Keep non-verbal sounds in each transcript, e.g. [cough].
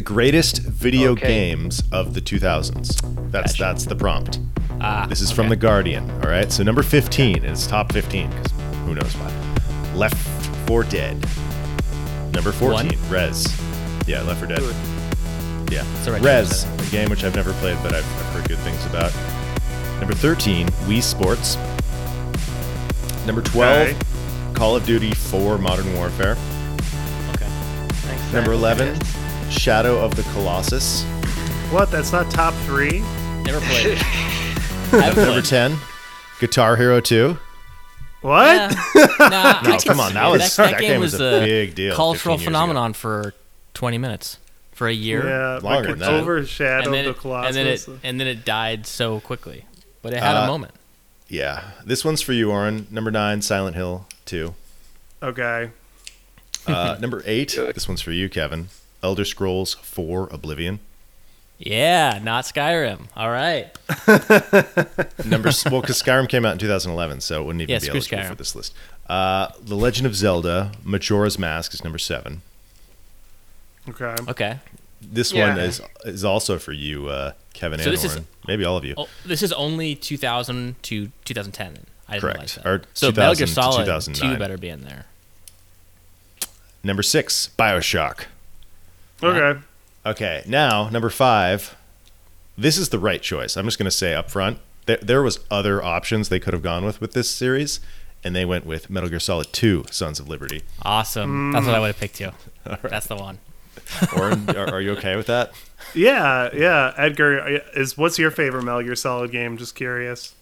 The greatest video Okay. games of the 2000s. That's Gotcha. that's the prompt. Ah, This is from the Guardian. All right. So number 15, and it's top 15 because who knows why. Left 4 Dead. Number 14, Rez. Yeah, Left 4 Dead. Good. Yeah. the right Rez, a game which I've never played, but I've, I've heard good things about. Number 13, Wii Sports. Number 12, Okay. Call of Duty 4 Modern Warfare. Okay. Thanks, Number thanks. 11, Shadow of the Colossus. What? That's not top three? Never [laughs] played [laughs] it. Number 10, Guitar Hero 2. What? Yeah. [laughs] Nah, No, come on, that was- that, that game game was was a a big deal cultural 15 years ago. phenomenon for 20 minutes, for a year. Yeah, Longer than that. overshadowed and then, the it, Colossus. and then it and then it died so quickly, but it had Uh, a moment. Yeah. This one's for you, Oren. Number 9, Silent Hill 2. okay. Uh, number 8, this one's for you, Kevin. Elder Scrolls 4 Oblivion. Yeah, not Skyrim. All right. [laughs] Number well, because Skyrim came out in 2011, so it wouldn't even Yeah, be eligible Skyrim. for this list. Uh, the Legend of Zelda: Majora's Mask is number seven. Okay. Okay. This Yeah. one is is also for you, uh, Kevin So and this is- Maybe all of you. Oh, this is only 2000 to 2010. I didn't Correct. realize that. Or so Metal Gear 2000 to Solid 2009. 2 better be in there. Number six, Bioshock. Okay. Okay, now number five. This is the right choice. I'm just going to say up front. There, there was other options they could have gone with with this series, and they went with Metal Gear Solid 2: Sons of Liberty. Awesome. Mm. That's what I would have picked [laughs] too. That's the one. [laughs] Oren, are, are you okay with that? Yeah, yeah. Edgar, is what's your favorite Metal Gear Solid game? Just curious.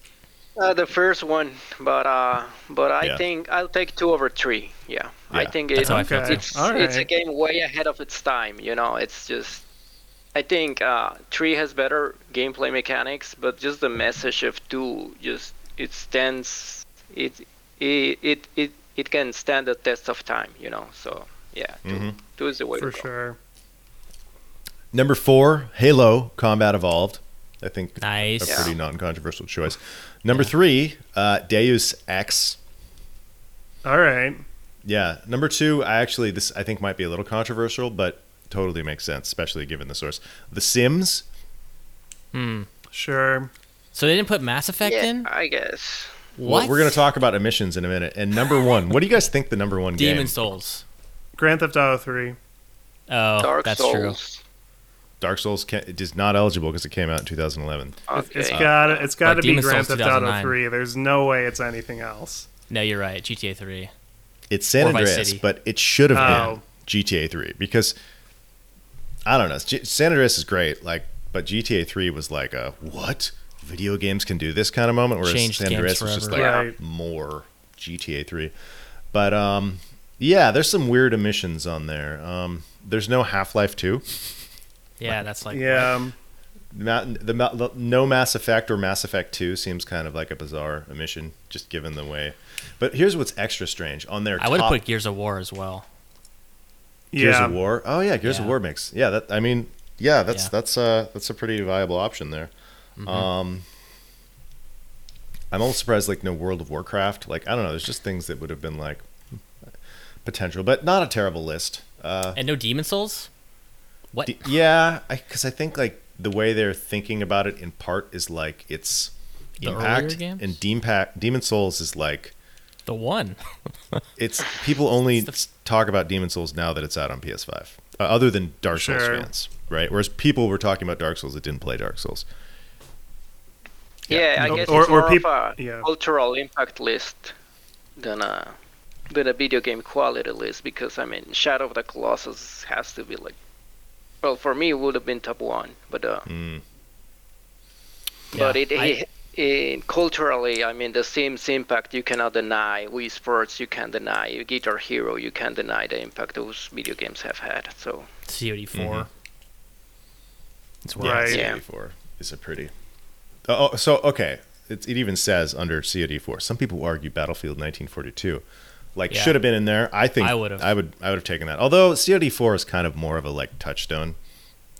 Uh, the first one, but uh, but I Yeah. think I'll take two over three. Yeah, I think it, how I Okay. it's All it's a game way ahead of its time. You know, it's just I think uh, three has better gameplay mechanics, but just the message of two just it stands it it it it, it can stand the test of time. You know, so yeah, 2 Mhm. two is the way For to go. sure. Number four, Halo Combat Evolved. I think Nice. a pretty non-controversial choice. Number three, uh, Deus Ex. All right. Yeah. Number two, I actually this I think might be a little controversial, but totally makes sense, especially given the source. The Sims. Hmm. Sure. So they didn't put Mass Effect Yeah, in? I guess. Well, What? we're going to talk about emissions in a minute. And number one, what do you guys think the number one Demon game? Souls. Grand Theft Auto 3. Oh, Dark that's true. Souls. Dark Souls can it is not eligible because it came out in 2011. Okay. It's got it's got to be Demon's Grand Souls Theft Auto 3. There's no way it's anything else. No, you're right. GTA 3. It's San Or Andreas, but it should have Oh. been GTA 3 because I don't know. G- San Andreas is great, like, but GTA 3 was like a what? Video games can do this kind of moment, whereas Changed San Andreas was just like. Right. more GTA 3. But um, yeah, there's some weird omissions on there. Um, there's no Half Life 2. Yeah, that's like yeah. um, Ma- the, ma- the no Mass Effect or Mass Effect 2 seems kind of like a bizarre omission, just given the way. But here's what's extra strange on their I would have top put Gears of War as well. Gears yeah. of War. Oh yeah, Gears of War makes. Yeah, that I mean, yeah, that's Yeah. that's uh that's a pretty viable option there. Mhm. Um I'm almost surprised like no World of Warcraft. Like I don't know, there's just things that would have been like potential, but not a terrible list. Uh and no Demon Souls? What? d- yeah, cuz I think like the way they're thinking about it in part is like it's The Impact games? and Deempact, Demon Souls is like the one. [laughs] it's people only It's talk about Demon Souls now that it's out on PS5, uh, other than Dark Souls Sure. fans, right? Whereas people were talking about Dark Souls that didn't play Dark Souls. Yeah, I Or- guess or- it's or more peop- of a yeah. cultural impact list than a than a video game quality list because I mean Shadow of the Colossus has to be like well for me it would have been top one but uh, Mm. but Yeah, it, I- it, it culturally I mean the Sims impact you cannot deny Wii Sports you can't deny Guitar Hero you can't deny the impact those video games have had so COD 4. Mhm. It's Yeah. Right. Yeah. COD4 is a pretty. Oh, oh, so okay, it, it even says under COD4. Some people argue Battlefield 1942, like Yeah. should have been in there. I think I would've. I would. I would have taken that. Although COD4 is kind of more of a like touchstone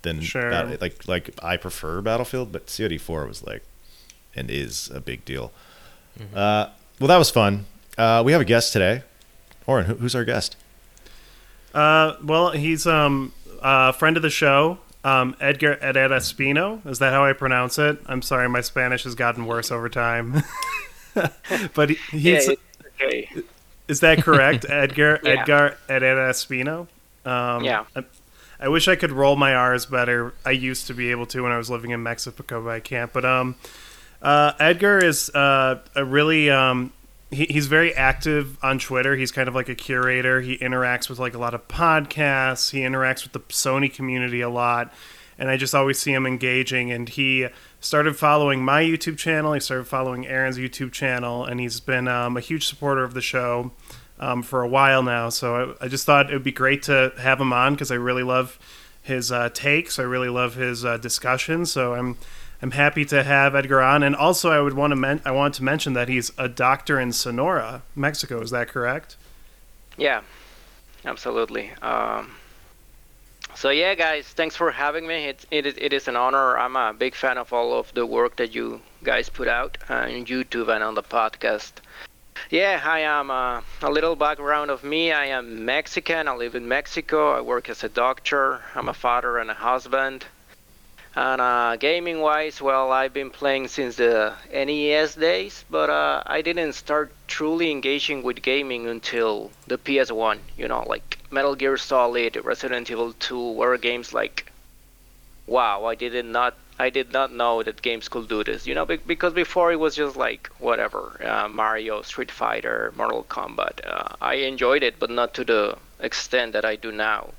than Sure. Bat- like like I prefer Battlefield, but COD4 was like and is a big deal. Mm-hmm. Uh, well, that was fun. Uh, we have a guest today. Oren, who, who's our guest? Uh, well, he's um uh, friend of the show, um, Edgar Herrera Espino. Is that how I pronounce it? I'm sorry, my Spanish has gotten worse over time. [laughs] but he, he's, it's okay. Is that correct, [laughs] Edgar Yeah. Edgar Herrera Espino? Um, Yeah. I, I wish I could roll my R's better. I used to be able to when I was living in Mexico, but I can't. But um, uh, Edgar is uh, a really um, he, he's very active on Twitter. He's kind of like a curator. He interacts with like a lot of podcasts. He interacts with the Sony community a lot, and I just always see him engaging. And he started following my YouTube channel. He started following Aaron's YouTube channel, and he's been um, a huge supporter of the show um, for a while now. So I, I just thought it would be great to have him on because I really love his uh, takes. I really love his uh, discussion. So I'm I'm happy to have Edgar on. And also, I would want to men- I want to mention that he's a doctor in Sonora, Mexico. Is that correct? Yeah, absolutely. Um, so yeah, guys, thanks for having me. It, it, is- it is an honor. I'm a big fan of all of the work that you guys put out uh, on YouTube and on the podcast. Yeah, I am uh, a little background of me. I am Mexican. I live in Mexico. I work as a doctor. I'm a father and a husband. And uh, gaming wise, well, I've been playing since the NES days, but uh, I didn't start truly engaging with gaming until the PS1. You know, like Metal Gear Solid, Resident Evil 2 were games like, wow, I did not, I did not know that games could do this. You know, because before it was just like whatever, uh, Mario, Street Fighter, Mortal Kombat. Uh, I enjoyed it, but not to the extent that I do now.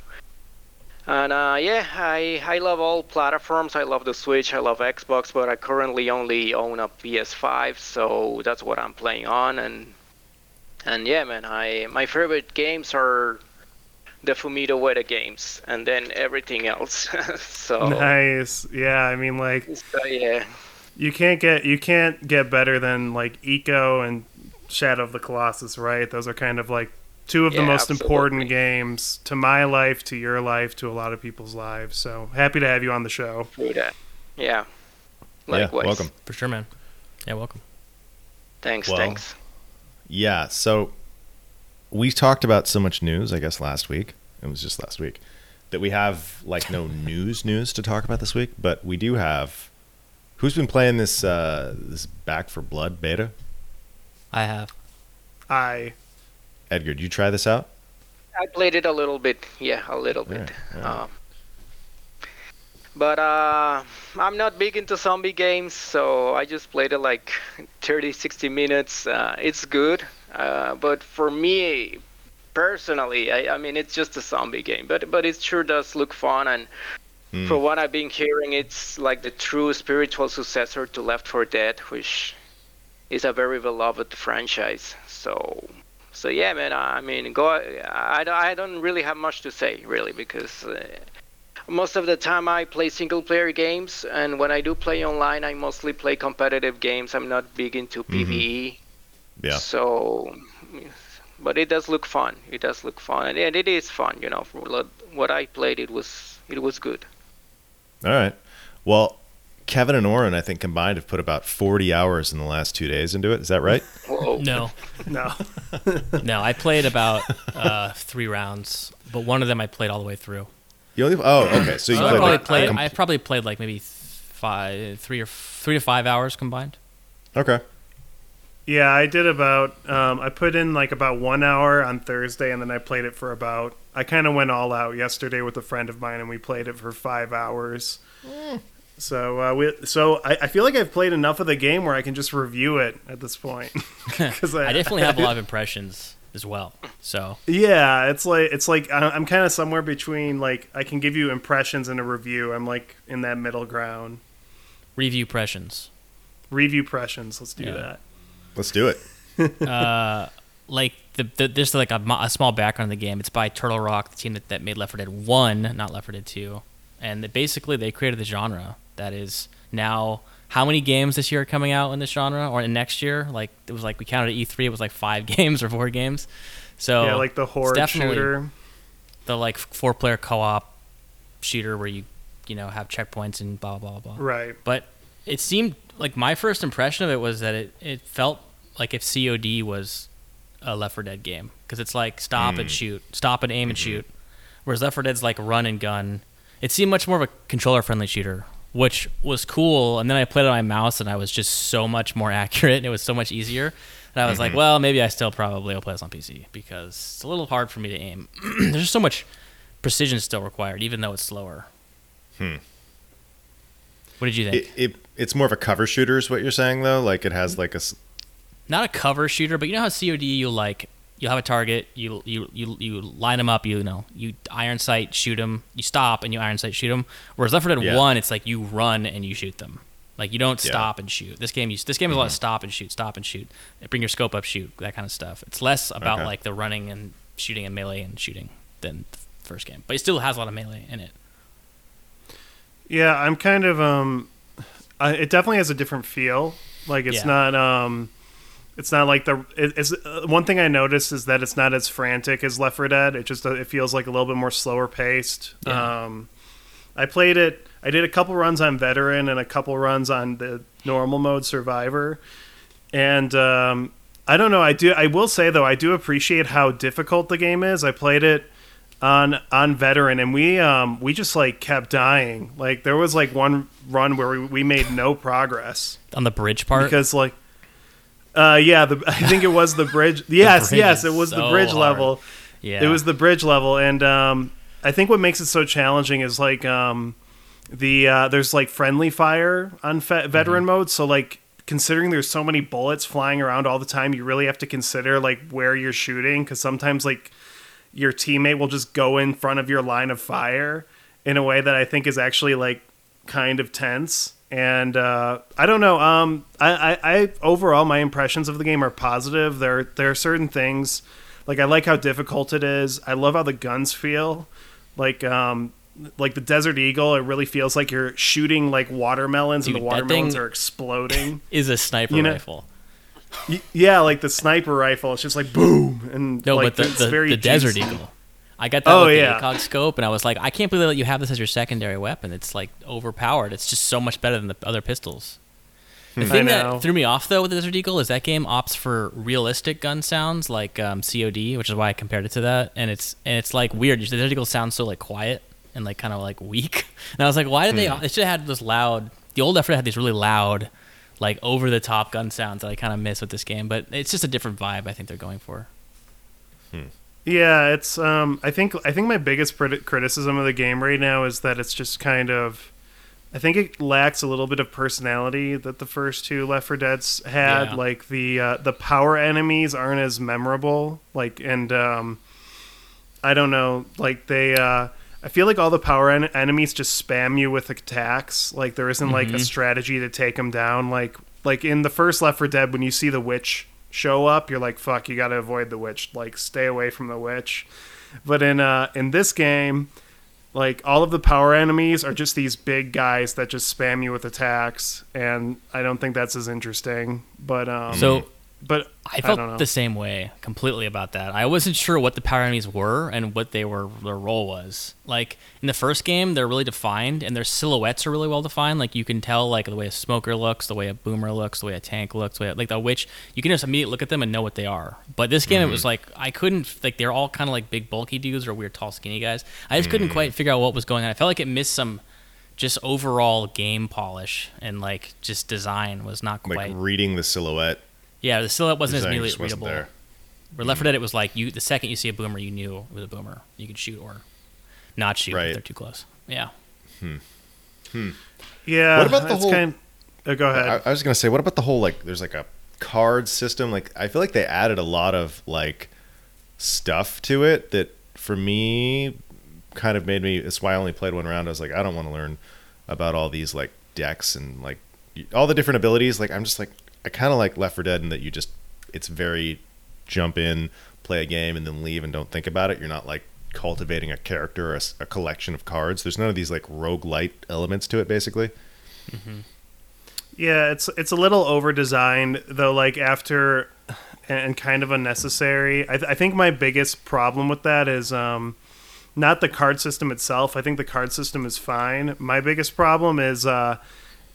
And uh, yeah, I I love all platforms. I love the Switch. I love Xbox, but I currently only own a PS5, so that's what I'm playing on. And and yeah, man, I my favorite games are the Fumito Ueda games, and then everything else. [laughs] so, Nice. Yeah, I mean, like so yeah, you can't get you can't get better than like Ico and Shadow of the Colossus, right? Those are kind of like two of the Yeah, most important games to my life, to your life, to a lot of people's lives. So happy to have you on the show. through that. Yeah. Yeah, welcome. For sure, man. Yeah, welcome. Thanks. Well, thanks. Yeah, so we talked about so much news, I guess last week. It was just last week that we have like no [laughs] news news to talk about this week, but we do have who's been playing this uh this Back 4 Blood beta? I have. I Edgar, did you try this out? I played it a little bit. Yeah, a little bit. Yeah. Um, but uh, I'm not big into zombie games, so I just played it like 30, 60 minutes. Uh, it's good, uh, but for me personally, I, I mean, it's just a zombie game. But but it sure does look fun, and Hmm. for what I've been hearing, it's like the true spiritual successor to Left 4 Dead, which is a very beloved franchise. So so yeah, man. I mean, go. I, don't- I don't really have much to say really because uh, most of the time I play single player games, and when I do play online, I mostly play competitive games. I'm not big into PVE. Yeah. So, but it does look fun. It does look fun, and it is fun. You know, what I played, it was it was good. All right. Well, Kevin and Oren, I think combined have put about 40 hours in the last 2 days into it. Is that right? [laughs] Whoa. No, [laughs] no. [laughs] no. I played about uh, three rounds, but one of them I played all the way through. You only Oh, okay. So you So I played probably like, played. com- I probably played like maybe five, three or three to five hours combined. Okay. Yeah, I did about. Um, I put in like about one hour on Thursday, and then I played it for about. I kind of went all out yesterday with a friend of mine, and we played it for five hours. So uh, we. So I, I feel like I've played enough of the game where I can just review it at this point. [laughs] [laughs] Because I definitely have a lot of [laughs] impressions as well. So Yeah, it's like it's like I- I'm kind of somewhere between like I can give you impressions and a review. I'm like in that middle ground. review impressions. Review impressions. Let's do Yeah. that. Let's do it. uh, like the, the there's like a, a small background on the game. It's by Turtle Rock, the team that, that made Left 4 Dead 1, not Left 4 Dead 2. And basically they created the genre that is now how many games this year are coming out in this genre or in next year? Like it was like we counted at E3 it was like 5 [laughs] games or 4 games. So yeah, like the horde definitely- shooter. the like four player co-op shooter where you you know have checkpoints and blah blah blah. Right. But it seemed like my first impression of it was that it, it felt like if COD was a Left 4 Dead game because it's like stop and mm. shoot, stop and aim and mm-hmm. shoot. Whereas Left 4 Dead's like run and gun. It seemed much more of a controller friendly shooter, which was cool. And then I played it on my mouse, and I was just so much more [laughs] accurate. And it was so much easier. And I was like, well, maybe I still probably will play this on PC because it's a little hard for me to aim. [clears throat] There's just so much precision still required, even though it's slower. Hmm. What did you think? It, it it's more of a cover shooter, is what you're saying though. Like it has like a Not a cover shooter, but you know how COD you like you have a target, you you you you line them up, you know, you iron sight shoot them, you stop and you iron sight shoot them. Whereas Left 4 Dead Yeah. 1, it's like you run and you shoot them. Like you don't Yeah. stop and shoot. This game, you, this game is a lot of stop and shoot, stop and shoot. Bring your scope up, shoot, that kind of stuff. It's less about Okay. like the running and shooting and melee and shooting than the first game, but it still has a lot of melee in it. Yeah, I'm kind of um, I, it definitely has a different feel. Like it's Yeah. not um, it's not like the it, it's uh, one thing I noticed is that it's not as frantic as Left 4 Dead. It just uh, it feels like a little bit more slower paced. Yeah. Um, I played it. I did a couple runs on veteran and a couple runs on the normal mode survivor, and um, I don't know. I do. I will say though, I do appreciate how difficult the game is. I played it on on veteran and we um we just like kept dying like there was like one run where we, we made no progress On the bridge part, because like uh yeah the i think it was the bridge. [laughs] Yes bridge yes it was the bridge hard. level. Yeah, it was the bridge level and um i think what makes it so challenging is like um the uh there's like friendly fire on fe- veteran mode so like considering there's so many bullets flying around all the time you really have to consider like where you're shooting because sometimes like your teammate will just go in front of your line of fire in a way that i think is actually like kind of tense and uh, I don't know. Um, I, I, I overall my impressions of the game are positive. There there are certain things like I like how difficult it is. I love how the guns feel. Like um, like the Desert Eagle, it really feels like you're shooting like watermelons Dude, and the watermelons are exploding. [laughs] is a sniper you know- rifle. Yeah, like the sniper rifle. It's just like boom and No, like, but the, it's the, very the Desert. Eagle. I got that Oh, with yeah. the ACOG scope, and I was like, I can't believe that you have this as your secondary weapon. It's like overpowered. It's just so much better than the other pistols. The hmm. thing that threw me off though with the Desert Eagle is that game opts for realistic gun sounds like um, COD, which is why I compared it to that. And it's and it's like weird. The Desert Eagle sounds so like quiet and like kind of like weak. [laughs] And I was like, why did they? Hmm. They should have had this loud. The old effort had these really loud, like over the top gun sounds that I kind of miss with this game. But it's just a different vibe. I think they're going for. Hmm. Yeah, it's. Um, I think. I think my biggest crit- criticism of the game right now is that it's just kind of. I think it lacks a little bit of personality that the first two Left 4 Dead's had. Yeah. Like the uh, the power enemies aren't as memorable. Like and um, I don't know. Like they. Uh, I feel like all the power en- enemies just spam you with attacks. Like there isn't like a strategy to take them down. Like like in the first Left 4 Dead, when you see the witch show up, you're like, "Fuck, you got to avoid the witch. Like stay away from the witch." But in uh in this game, like all of the power enemies are just these big guys that just spam you with attacks, and I don't think that's as interesting. But um, So but I don't know. felt the same way completely about that. I wasn't sure what the power enemies were and what they were their role was. Like in the first game, they're really defined and their silhouettes are really well defined. Like you can tell like the way a smoker looks, the way a boomer looks, the way a tank looks, the way like the witch. You can just immediately look at them and know what they are. But this game, it was hmm. like I couldn't like they're all kind of like big bulky dudes or weird tall skinny guys. I just couldn't hmm. quite figure out what was going on. I felt like it missed some. Just overall game polish and like just design was not like quite. reading the silhouette. Yeah, the silhouette wasn't as design immediately just wasn't readable. there. Where Left 4 Dead, it was like you. The second you see a boomer, you knew it was a boomer. You could shoot or not shoot Right. if they're too close. Yeah. Hmm. Hmm. yeah. What about the whole- Kind, oh, go ahead. I, I was gonna say, what about the whole like? There's like a card system. Like, I feel like they added a lot of like stuff to it that, for me, kind of made me. It's why I only played one round. I was like, I don't want to learn about all these like decks and like all the different abilities. Like, I'm just like, I kind of like Left 4 Dead in that you just, it's very jump in, play a game, and then leave and don't think about it. You're not like cultivating a character or a, a collection of cards. There's none of these like roguelite elements to it, basically. Yeah, it's it's a little over designed though. Like after, and kind of unnecessary. I, I think my biggest problem with that is um, not the card system itself. I think the card system is fine. My biggest problem is uh,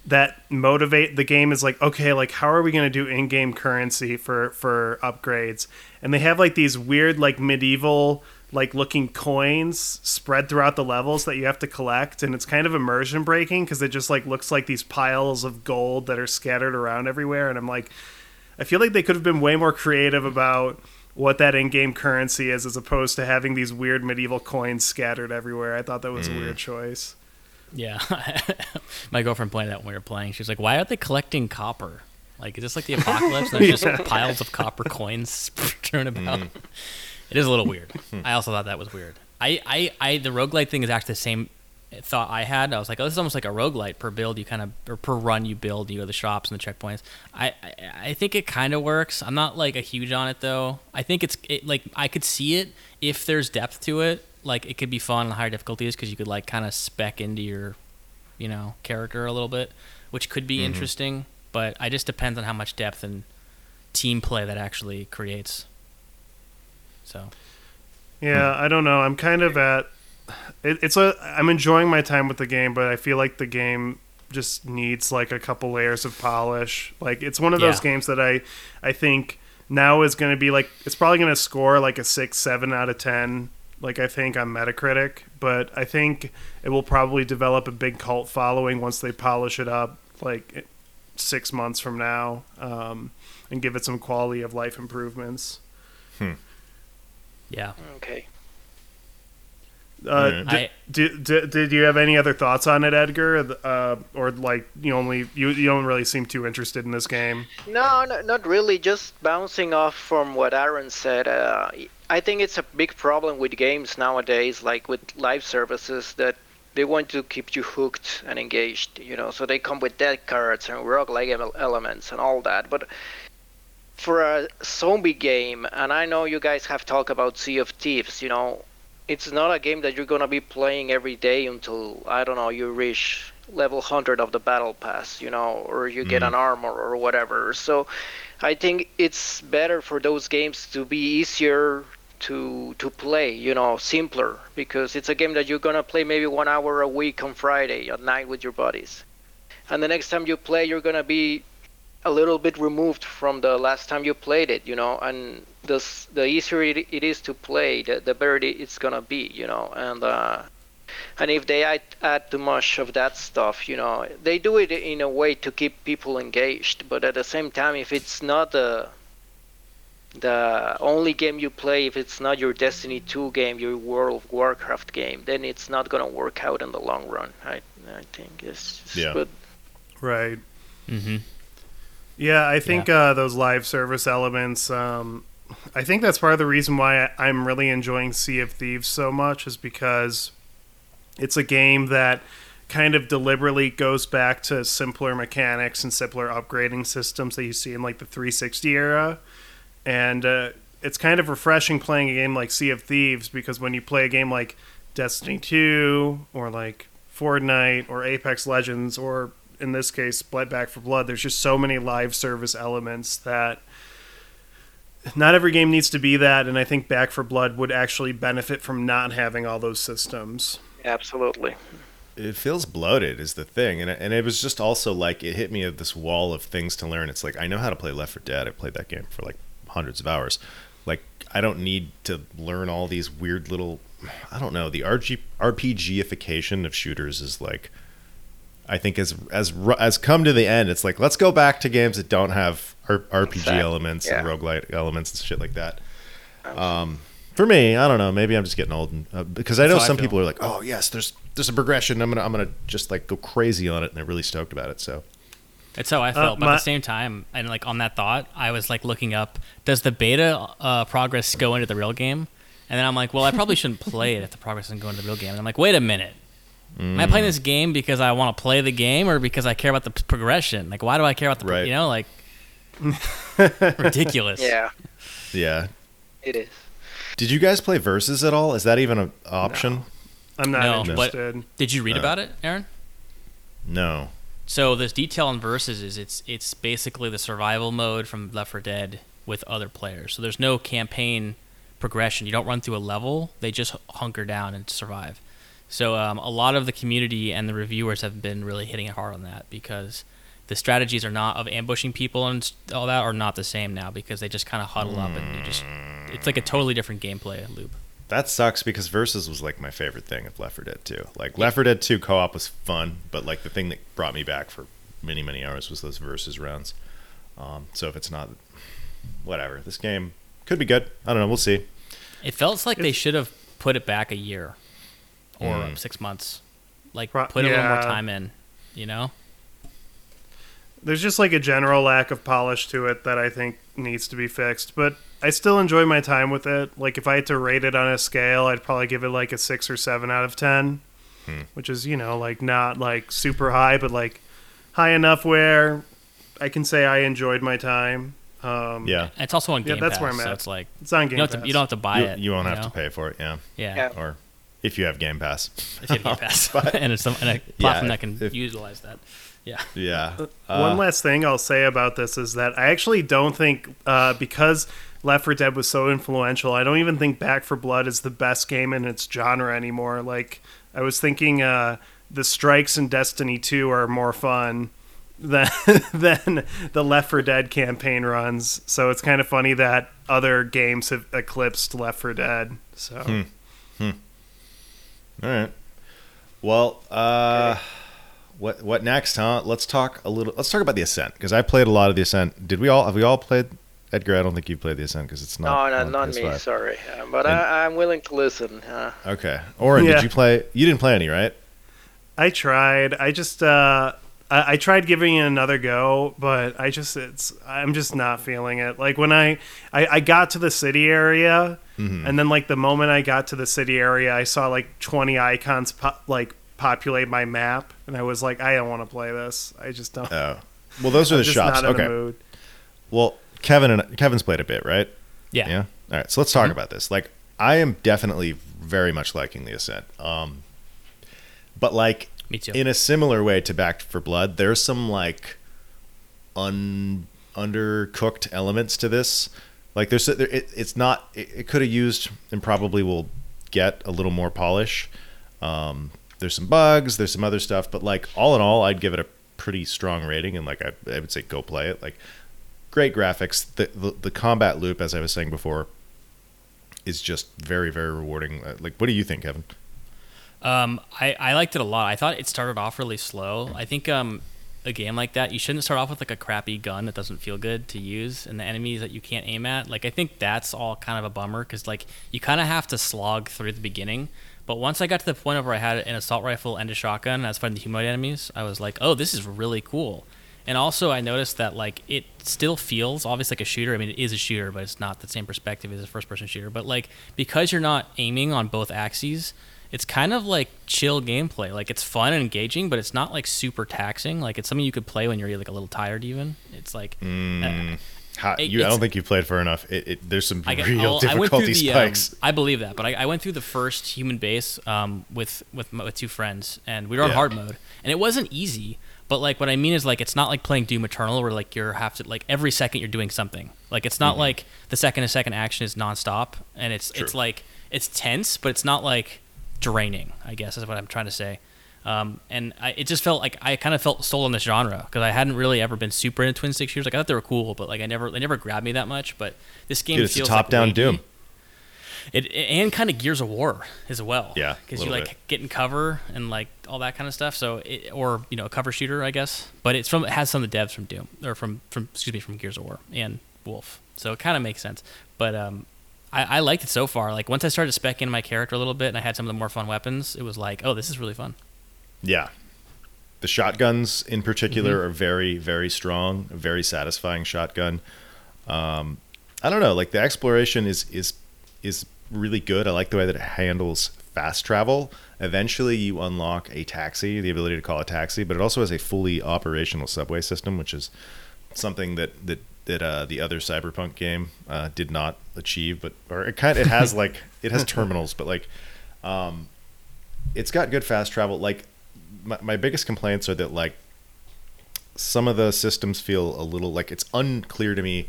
that motivate the game is like okay, like how are we going to do in-game currency for for upgrades? And they have like these weird like medieval like looking coins spread throughout the levels that you have to collect and it's kind of immersion breaking because it just like looks like these piles of gold that are scattered around everywhere and i'm like i feel like they could have been way more creative about what that in-game currency is as opposed to having these weird medieval coins scattered everywhere. I thought that was a weird mm. choice Yeah, [laughs] my girlfriend pointed out when we were playing. She was like, "Why aren't they collecting copper? Like, is this like the apocalypse? There's just [laughs] piles of copper coins [laughs] strewn about." Mm. It is a little weird. I also thought that was weird. I, I, I, the roguelite thing is actually the same thought I had. I was like, oh, this is almost like a roguelite per build. You kind of, or per run you build, you go to the shops and the checkpoints. I, I, I think it kind of works. I'm not like a huge on it though. I think it's it, like I could see it if there's depth to it. Like it could be fun on higher difficulties because you could like kind of spec into your, you know, character a little bit, which could be mm-hmm. interesting. But I just depends on how much depth and team play that actually creates. So Yeah, hmm. I don't know. I'm kind of at it, it's a I'm enjoying my time with the game, but I feel like the game just needs like a couple layers of polish. Like it's one of those Yeah. games that I I think now is going to be like it's probably going to score like a 6 7 out of 10 like I think on Metacritic, but I think it will probably develop a big cult following once they polish it up like 6 months from now um, and give it some quality of life improvements. Hmm. yeah, Okay. Uh, Alright. d- I- d- d- did you have any other thoughts on it, Edgar? Uh, or like you only you, you don't really seem too interested in this game? No, no, not really. Just bouncing off from what Aaron said. Uh, I think it's a big problem with games nowadays, like with live services, that they want to keep you hooked and engaged. You know, so they come with dead cards and roguelike ele- elements and all that. But for a zombie game, and I know you guys have talked about Sea of Thieves. You know, it's not a game that you're gonna be playing every day until I don't know you reach level 100 of the battle pass, you know, or you get mm-hmm. an armor or whatever. So I think it's better for those games to be easier to to play, you know, simpler because it's a game that you're gonna play maybe one hour a week on Friday at night with your buddies, and the next time you play, you're gonna be a little bit removed from the last time you played it, you know, and the the easier it, it is to play, the, the better it's gonna be, you know, and uh, and if they add, add too much of that stuff, you know, they do it in a way to keep people engaged, but at the same time, if it's not the the only game you play, if it's not your Destiny 2 game, your World of Warcraft game, then it's not gonna work out in the long run. I I think it's just, Yeah. but Right. mm-hmm. Yeah, I think uh, those live service elements. Um, I think that's part of the reason why I- I'm really enjoying Sea of Thieves so much is because it's a game that kind of deliberately goes back to simpler mechanics and simpler upgrading systems that you see in like the 360 era, and uh, it's kind of refreshing playing a game like Sea of Thieves because when you play a game like Destiny 2 or like Fortnite or Apex Legends or in this case Blood Back 4 Blood, there's just so many live service elements that not every game needs to be that, and I think Back 4 Blood would actually benefit from not having all those systems. absolutely. it feels bloated is the thing and it, and it was just also like it hit me at this wall of things to learn it's like i know how to play left 4 dead i played that game for like hundreds of hours like i don't need to learn all these weird little i don't know the RG, rpgification of shooters is like i think as as ru- as come to the end it's like let's go back to games that don't have R- rpg Exactly, elements and yeah. roguelite elements and shit like that um for me, I don't know. Maybe I'm just getting old, and, uh, because I know That's how I some people are like, "Oh, yes, there's there's a progression. I'm gonna I'm gonna just like go crazy on it," and they're really stoked about it. So That's how I felt. but my- at the same time, and like on that thought, I was like looking up, does the beta uh, progress go into the real game? And then I'm like, well, I probably shouldn't [laughs] play it if the progress doesn't go into the real game. And I'm like, wait a minute. Am I playing this game because I want to play the game or because I care about the p- progression? Like, why do I care about the, pro- Right. you know, like, [laughs] ridiculous. Yeah, yeah. it is. Did you guys play versus at all? Is that even an option? I'm not No, but- interested. Did you read Uh, about it, Aaron? No. So this detail in versus is it's it's basically the survival mode from Left 4 Dead with other players. So there's no campaign progression. You don't run through a level. They just hunker down and survive. So um, a lot of the community and the reviewers have been really hitting it hard on that because the strategies are not of ambushing people and all that are not the same now because they just kind of huddle up and you just it's like a totally different gameplay loop. That sucks because versus was like my favorite thing of Left 4 Dead 2. Like Left 4 Dead 2 co-op was fun, but like the thing that brought me back for many many hours was those versus rounds. Um, so if it's not, whatever, this game could be good. I don't know. We'll see. It felt like they should have put it back a year or Mm. six months. Like Pro- put a little more time in, you know? There's just like a general lack of polish to it that I think needs to be fixed. But I still enjoy my time with it. Like if I had to rate it on a scale, I'd probably give it like a six or seven out of ten, Hmm. which is you know like not like super high, but like high enough where I can say I enjoyed my time. Um, Yeah, And it's also on Game Yeah, Game that's Pass, where I'm so at. it's like it's on Game don't, Pass. to, you don't have to buy you, it. you won't have know? to pay for it. Yeah, Yeah. Yeah. or if you have Game Pass. [laughs] If you have Game Pass. [laughs] But- [laughs] and it's some, and a platform that can if- utilize that. Yeah. yeah. One Uh, last thing I'll say about this is that I actually don't think uh, because Left 4 Dead was so influential, I don't even think Back 4 Blood is the best game in its genre anymore. Like I was thinking, uh, the strikes in Destiny 2 are more fun [laughs] than than the Left 4 Dead campaign runs. So it's kind of funny that other games have eclipsed Left 4 Dead. So Hmm. All right. Well, uh, what what next, huh? Let's talk a little. Let's talk about the Ascent because I played a lot of the Ascent. Did we all? Have we all played? Edgar, I don't think you played the Ascent because it's No, not. no, on not me. PS5. Sorry, uh, but And- I, I'm willing to listen. Uh, Okay, Oren, Yeah. did you play? You didn't play any, right? I tried. I just uh I, I tried giving it another go, but I just it's I'm just not feeling it. Like when I I, I got to the city area, Mm-hmm. and then like the moment I got to the city area, I saw like 20 icons po- like populate my map, and I was like, I don't want to play this. I just don't. Oh, well, those [laughs] are I'm the just shops. not in Okay. the mood. Well, Kevin and Kevin's played a bit, right? Yeah. Yeah. All right. So let's talk about this. Like, I am definitely very much liking the Ascent. Um, but like Me too. in a similar way to Back 4 Blood, there's some like un undercooked elements to this. Like there's there, it, it's not it, it could have used and probably will get a little more polish. Um, there's some bugs, there's some other stuff, but like all in all, I'd give it a pretty strong rating and like I, I would say go play it. Like great graphics. The, the the combat loop, as I was saying before, is just very very rewarding. Uh, Like, what do you think, Kevin? Um, I, I liked it a lot. I thought it started off really slow. I think um, a game like that, you shouldn't start off with like a crappy gun that doesn't feel good to use, and the enemies that you can't aim at. Like I think that's all kind of a bummer because like you kind of have to slog through the beginning. But once I got to the point where I had an assault rifle and a shotgun, and I was fighting the humanoid enemies, I was like, oh, this is really cool. And also, I noticed that like it still feels obviously like a shooter. I mean, it is a shooter, but it's not the same perspective as a first-person shooter. But like because you're not aiming on both axes, it's kind of like chill gameplay. Like it's fun and engaging, but it's not like super taxing. Like it's something you could play when you're like a little tired. Even it's like uh, How, It- you, I don't think you played far enough. It, it, there's some I, real I'll- went difficulty through the, um, spikes. I believe that, but I, I went through the first human base um, with with with two friends, and we were on Yeah. hard mode, and it wasn't easy. But like what I mean is like it's not like playing Doom Eternal where like you're have to like every second you're doing something. Like it's not like the second to second action is nonstop, and it's it's like it's tense, but it's not like draining. I guess is what I'm trying to say. Um, and I, it just felt like I kind of felt sold on this genre because I hadn't really ever been super into twin stick shooters. Like I thought they were cool, but like I never they never grabbed me that much. But this game Dude, it's a feels top-down like Doom. weighty. It and kind of Gears of War as well. Yeah, because you like bit. get in cover and like all that kind of stuff. So it, or you know a cover shooter, I guess. But it's from it has some of the devs from Doom or from from excuse me from Gears of War and Wolf. So it kind of makes sense. But um, I, I liked it so far. Like once I started specking my character a little bit and I had some of the more fun weapons, it was like, oh, this is really fun. Yeah. The shotguns in particular Mm-hmm. are very, very strong, a very satisfying shotgun. Um, I don't know, like the exploration is is is really good. I like the way that it handles fast travel. Eventually you unlock a taxi, the ability to call a taxi, but it also has a fully operational subway system, which is something that that that uh, the other cyberpunk game uh, did not achieve but or it kind of, it has like it has [laughs] terminals but like um it's got good fast travel. Like my, my biggest complaints are that like some of the systems feel a little like it's unclear to me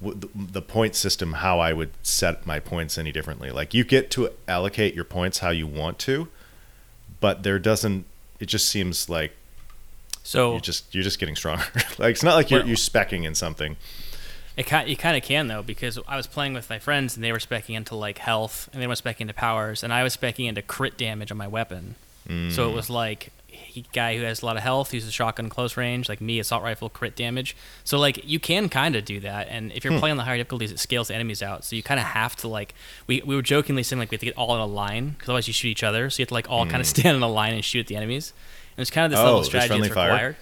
the, the point system how i would set my points any differently. Like you get to allocate your points how you want to but there doesn't it just seems like So you just you're just getting stronger. [laughs] Like it's not like you're you're specking in something. It kind you kind of can though because I was playing with my friends and they were specking into like health and they were specking into powers and I was specking into crit damage on my weapon. So it mm. was like guy who has a lot of health, uses a shotgun close range, like me, assault rifle crit damage. So like you can kind of do that, and if you're playing on the higher difficulties, it scales the enemies out. So you kind of have to like we, we were jokingly saying like we have to get all in a line because otherwise you shoot each other. So you have to like all kind of stand in a line and shoot at the enemies. And it's kind of this Oh, level of strategy that's fire? required.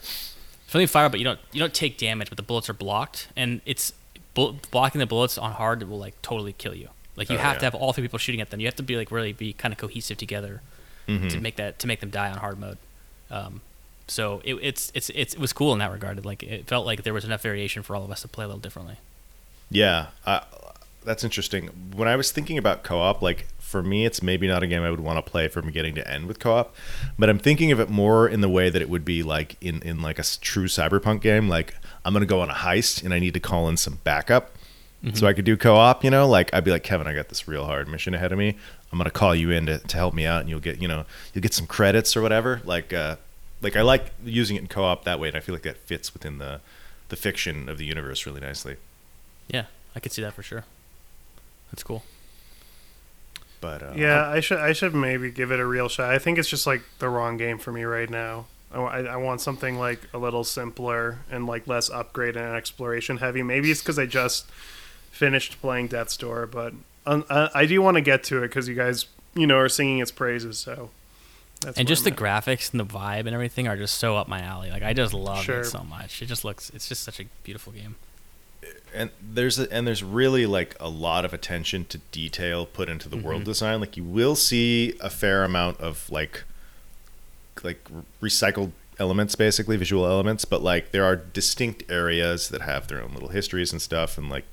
Friendly fire, but you don't you don't take damage, but the bullets are blocked, and it's bu- blocking the bullets on hard will like totally kill you. Like you Oh, have yeah. to have all three people shooting at them. You have to be like really be kind of cohesive together Mm-hmm. to make that to make them die on hard mode. Um, so it, it's it's it's it was cool in that regard. Like it felt like there was enough variation for all of us to play a little differently. Yeah, uh, that's interesting. When I was thinking about co-op, like for me, it's maybe not a game I would want to play from beginning to end with co-op, but I'm thinking of it more in the way that it would be like in in like a true cyberpunk game. Like I'm gonna go on a heist and I need to call in some backup, so I could do co-op. You know, like I'd be like Kevin, I got this real hard mission ahead of me. I'm gonna call you in to, to help me out, and you'll get you know you'll get some credits or whatever. Like uh, like I like using it in co-op that way, and I feel like that fits within the the fiction of the universe really nicely. Yeah, I could see that for sure. That's cool. But uh, Yeah, I should I should maybe give it a real shot. I think it's just like the wrong game for me right now. I, I want something like a little simpler and like less upgrade and exploration heavy. Maybe it's because I just finished playing Death's Door, but um, I, I do want to get to it because you guys you know are singing its praises. So that's and just the I'm at. graphics and the vibe and everything are just so up my alley. Like I just love Sure. it so much. It just looks. It's just such a beautiful game. and there's a, and there's really like a lot of attention to detail put into the Mm-hmm. world design. Like you will see a fair amount of like like recycled elements, basically visual elements, but like there are distinct areas that have their own little histories and stuff, and like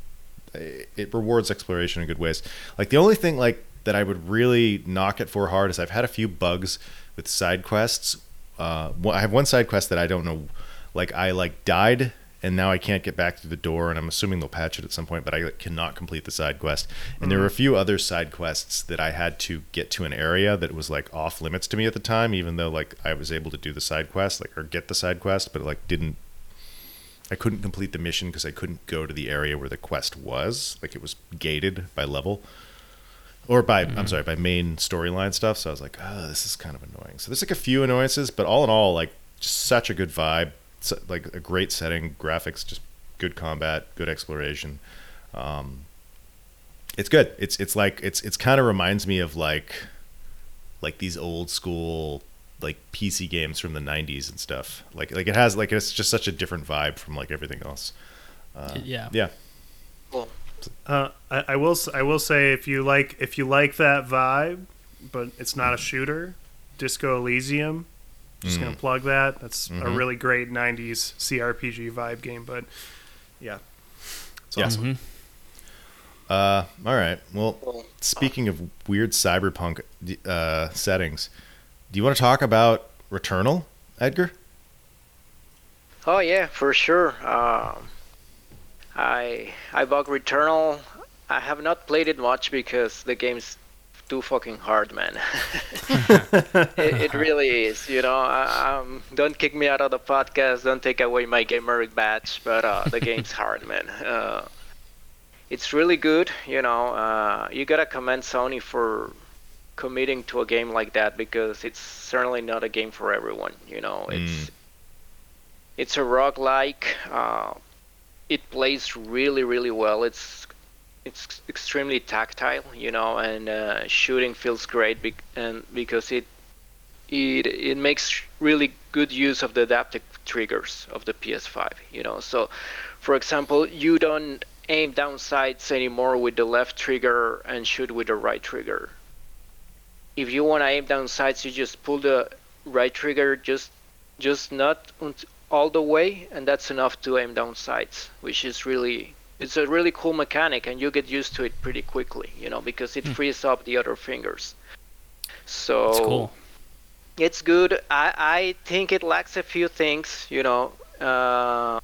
it it rewards exploration in good ways. Like the only thing like that I would really knock it for hard is I've had a few bugs with side quests. Uh, I have one side quest that I don't know, like I like died and now I can't get back through the door, and I'm assuming they'll patch it at some point, but I cannot complete the side quest. And there were a few other side quests that I had to get to an area that was like off limits to me at the time, even though like I was able to do the side quest, like or get the side quest, but like didn't I couldn't complete the mission because I couldn't go to the area where the quest was. Like it was gated by level. Or by I'm sorry, by main storyline stuff. So I was like, oh, this is kind of annoying. So there's like a few annoyances, but all in all, like just such a good vibe, s- like a great setting, graphics, just good combat, good exploration. Um, it's good. It's it's like it's it's kind of reminds me of like like these old school like PC games from the 90s and stuff. Like like it has like it's just such a different vibe from like everything else. Uh, yeah. yeah. Cool. Uh, I, I will s- I will say if you like if you like that vibe, but it's not a shooter, Disco Elysium. Just gonna plug that. That's a Mhm. really great '90s CRPG vibe game. But yeah, it's Yeah. awesome. Mhm. Uh, all right. Well, speaking of weird cyberpunk uh, settings, do you want to talk about Returnal, Edgar? Oh yeah, for sure. Um, I I bought Returnal. I have not played it much because the game's too fucking hard, man. [laughs] it, it really is. You know, I, um, don't kick me out of the podcast. Don't take away my gamer badge. But uh, the [laughs] game's hard, man. Uh, it's really good. You know, uh, you gotta commend Sony for committing to a game like that because it's certainly not a game for everyone. You know, it's it's a roguelike. Uh, it plays really, really well. It's it's extremely tactile, you know, and uh, shooting feels great bec- and because it it it makes really good use of the adaptive triggers of the PS5, you know. So, for example, you don't aim down sights anymore with the left trigger and shoot with the right trigger. If you want to aim down sights, you just pull the right trigger just just not all the way, and that's enough to aim down sights, which is really it's a really cool mechanic, and you get used to it pretty quickly, you know, because it frees up the other fingers. So It's cool. it's good. I, I think it lacks a few things, you know. Uh,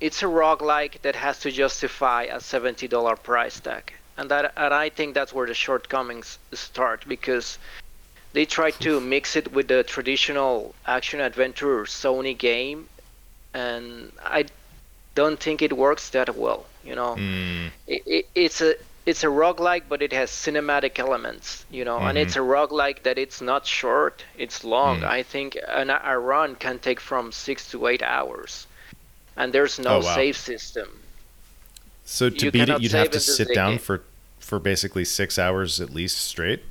it's a roguelike that has to justify a $70 price tag. And that and I think that's where the shortcomings start because they try to mix it with the traditional action adventure Sony game and I don't think it works that well, You know, Mm, it, it, it's a it's a roguelike, but it has cinematic elements, you know, and it's a roguelike that it's not short, it's long. Mm. I think an, a run can take from six to eight hours, and there's no Oh, wow. save system. So to You beat it, you'd have to in this sit game. down for for basically six hours at least straight.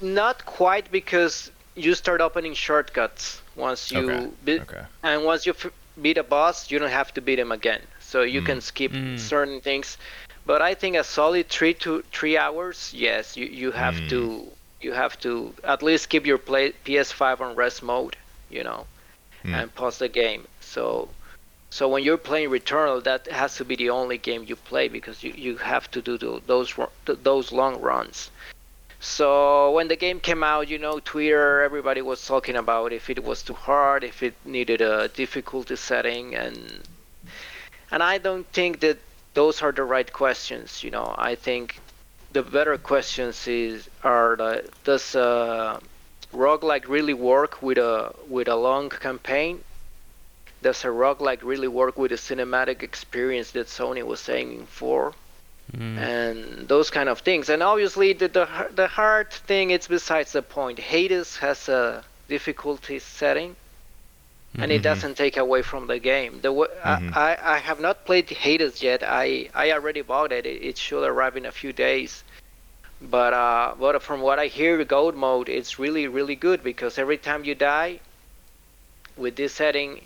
Not quite because you start opening shortcuts once you Okay, beat, okay. and once you f- beat a boss, you don't have to beat him again. So you Mm. can skip Mm. certain things. But I think a solid three to three hours, yes, you, you have Mm. to you have to at least keep your play, PS5 on rest mode, you know, Mm. and pause the game. So so when you're playing Returnal, that has to be the only game you play because you, you have to do those those long runs. So when the game came out, you know, Twitter, everybody was talking about if it was too hard, if it needed a difficulty setting, and and I don't think that those are the right questions. You know, I think the better questions is are the, does uh, roguelike really work with a with a long campaign? Does a roguelike really work with a cinematic experience that Sony was aiming for? Mm. and those kind of things. And obviously, the the, the hard thing it's besides the point. Hades has a difficulty setting, and it Mhm. doesn't take away from the game. The w- Mhm. I, I I have not played Hades yet. I I already bought it. It, it should arrive in a few days. But uh, but from what I hear, god mode it's really really good because every time you die, with this setting,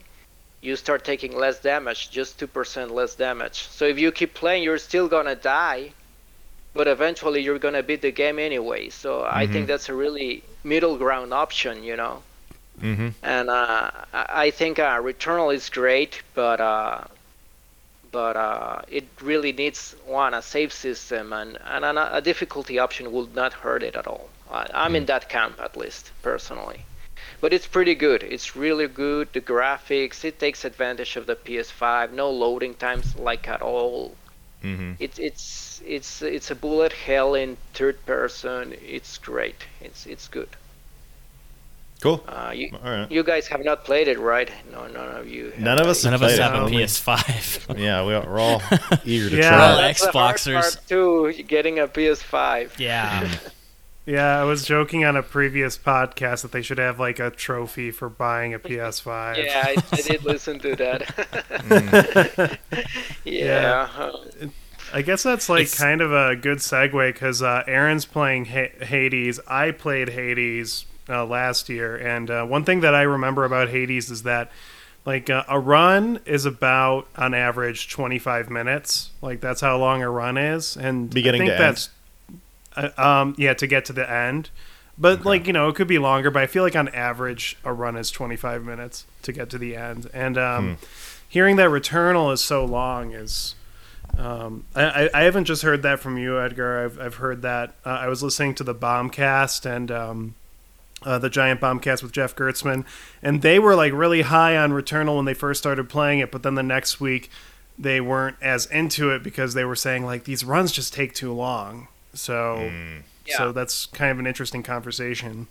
you start taking less damage, just 2% less damage. So if you keep playing, you're still gonna die, but eventually you're gonna beat the game anyway. So I Mhm. think that's a really middle ground option, you know. Mm-hmm. And uh, I I think uh, Returnal is great, but uh, but uh, it really needs one a save system, and and a, a difficulty option would not hurt it at all. I, I'm in that camp at least personally. But it's pretty good. It's really good. The graphics, it takes advantage of the PS5. No loading times like at all. Mm-hmm. It's it's it's it's a bullet hell in third person. It's great. It's it's good. Cool. Uh, you All right. you guys have not played it, right? No, none of you. have None of us None have of us have a PS5. [laughs] Yeah, we, we're all [laughs] eager to Yeah. try. We're all it. That's the hard Xboxers. part too, getting a PS5. yeah. [laughs] Yeah, I was joking on a previous podcast that they should have like a trophy for buying a PS5. [laughs] Yeah, I, I [laughs] did listen to that. Mm. [laughs] yeah. uh, I guess that's like It's- kind of a good segue because uh, Aaron's playing ha- Hades. I played Hades uh, last year, and uh, one thing that I remember about Hades is that like uh, a run is about on average 25 minutes. Like that's how long a run is, and Beginning I think to end? Uh, um yeah to get to the end. But like you know, it could be longer. But I feel like on average, a run is 25 minutes to get to the end. And um, Hmm. hearing that Returnal is so long is um, I, I- I haven't just heard that from you, Edgar. I've, I've heard that. Uh, I was listening to the Bombcast and um, uh, the Giant Bombcast with Jeff Gerstmann, and they were like really high on Returnal when they first started playing it. But then the next week, they weren't as into it because they were saying like these runs just take too long. So, so Yeah. that's kind of an interesting conversation.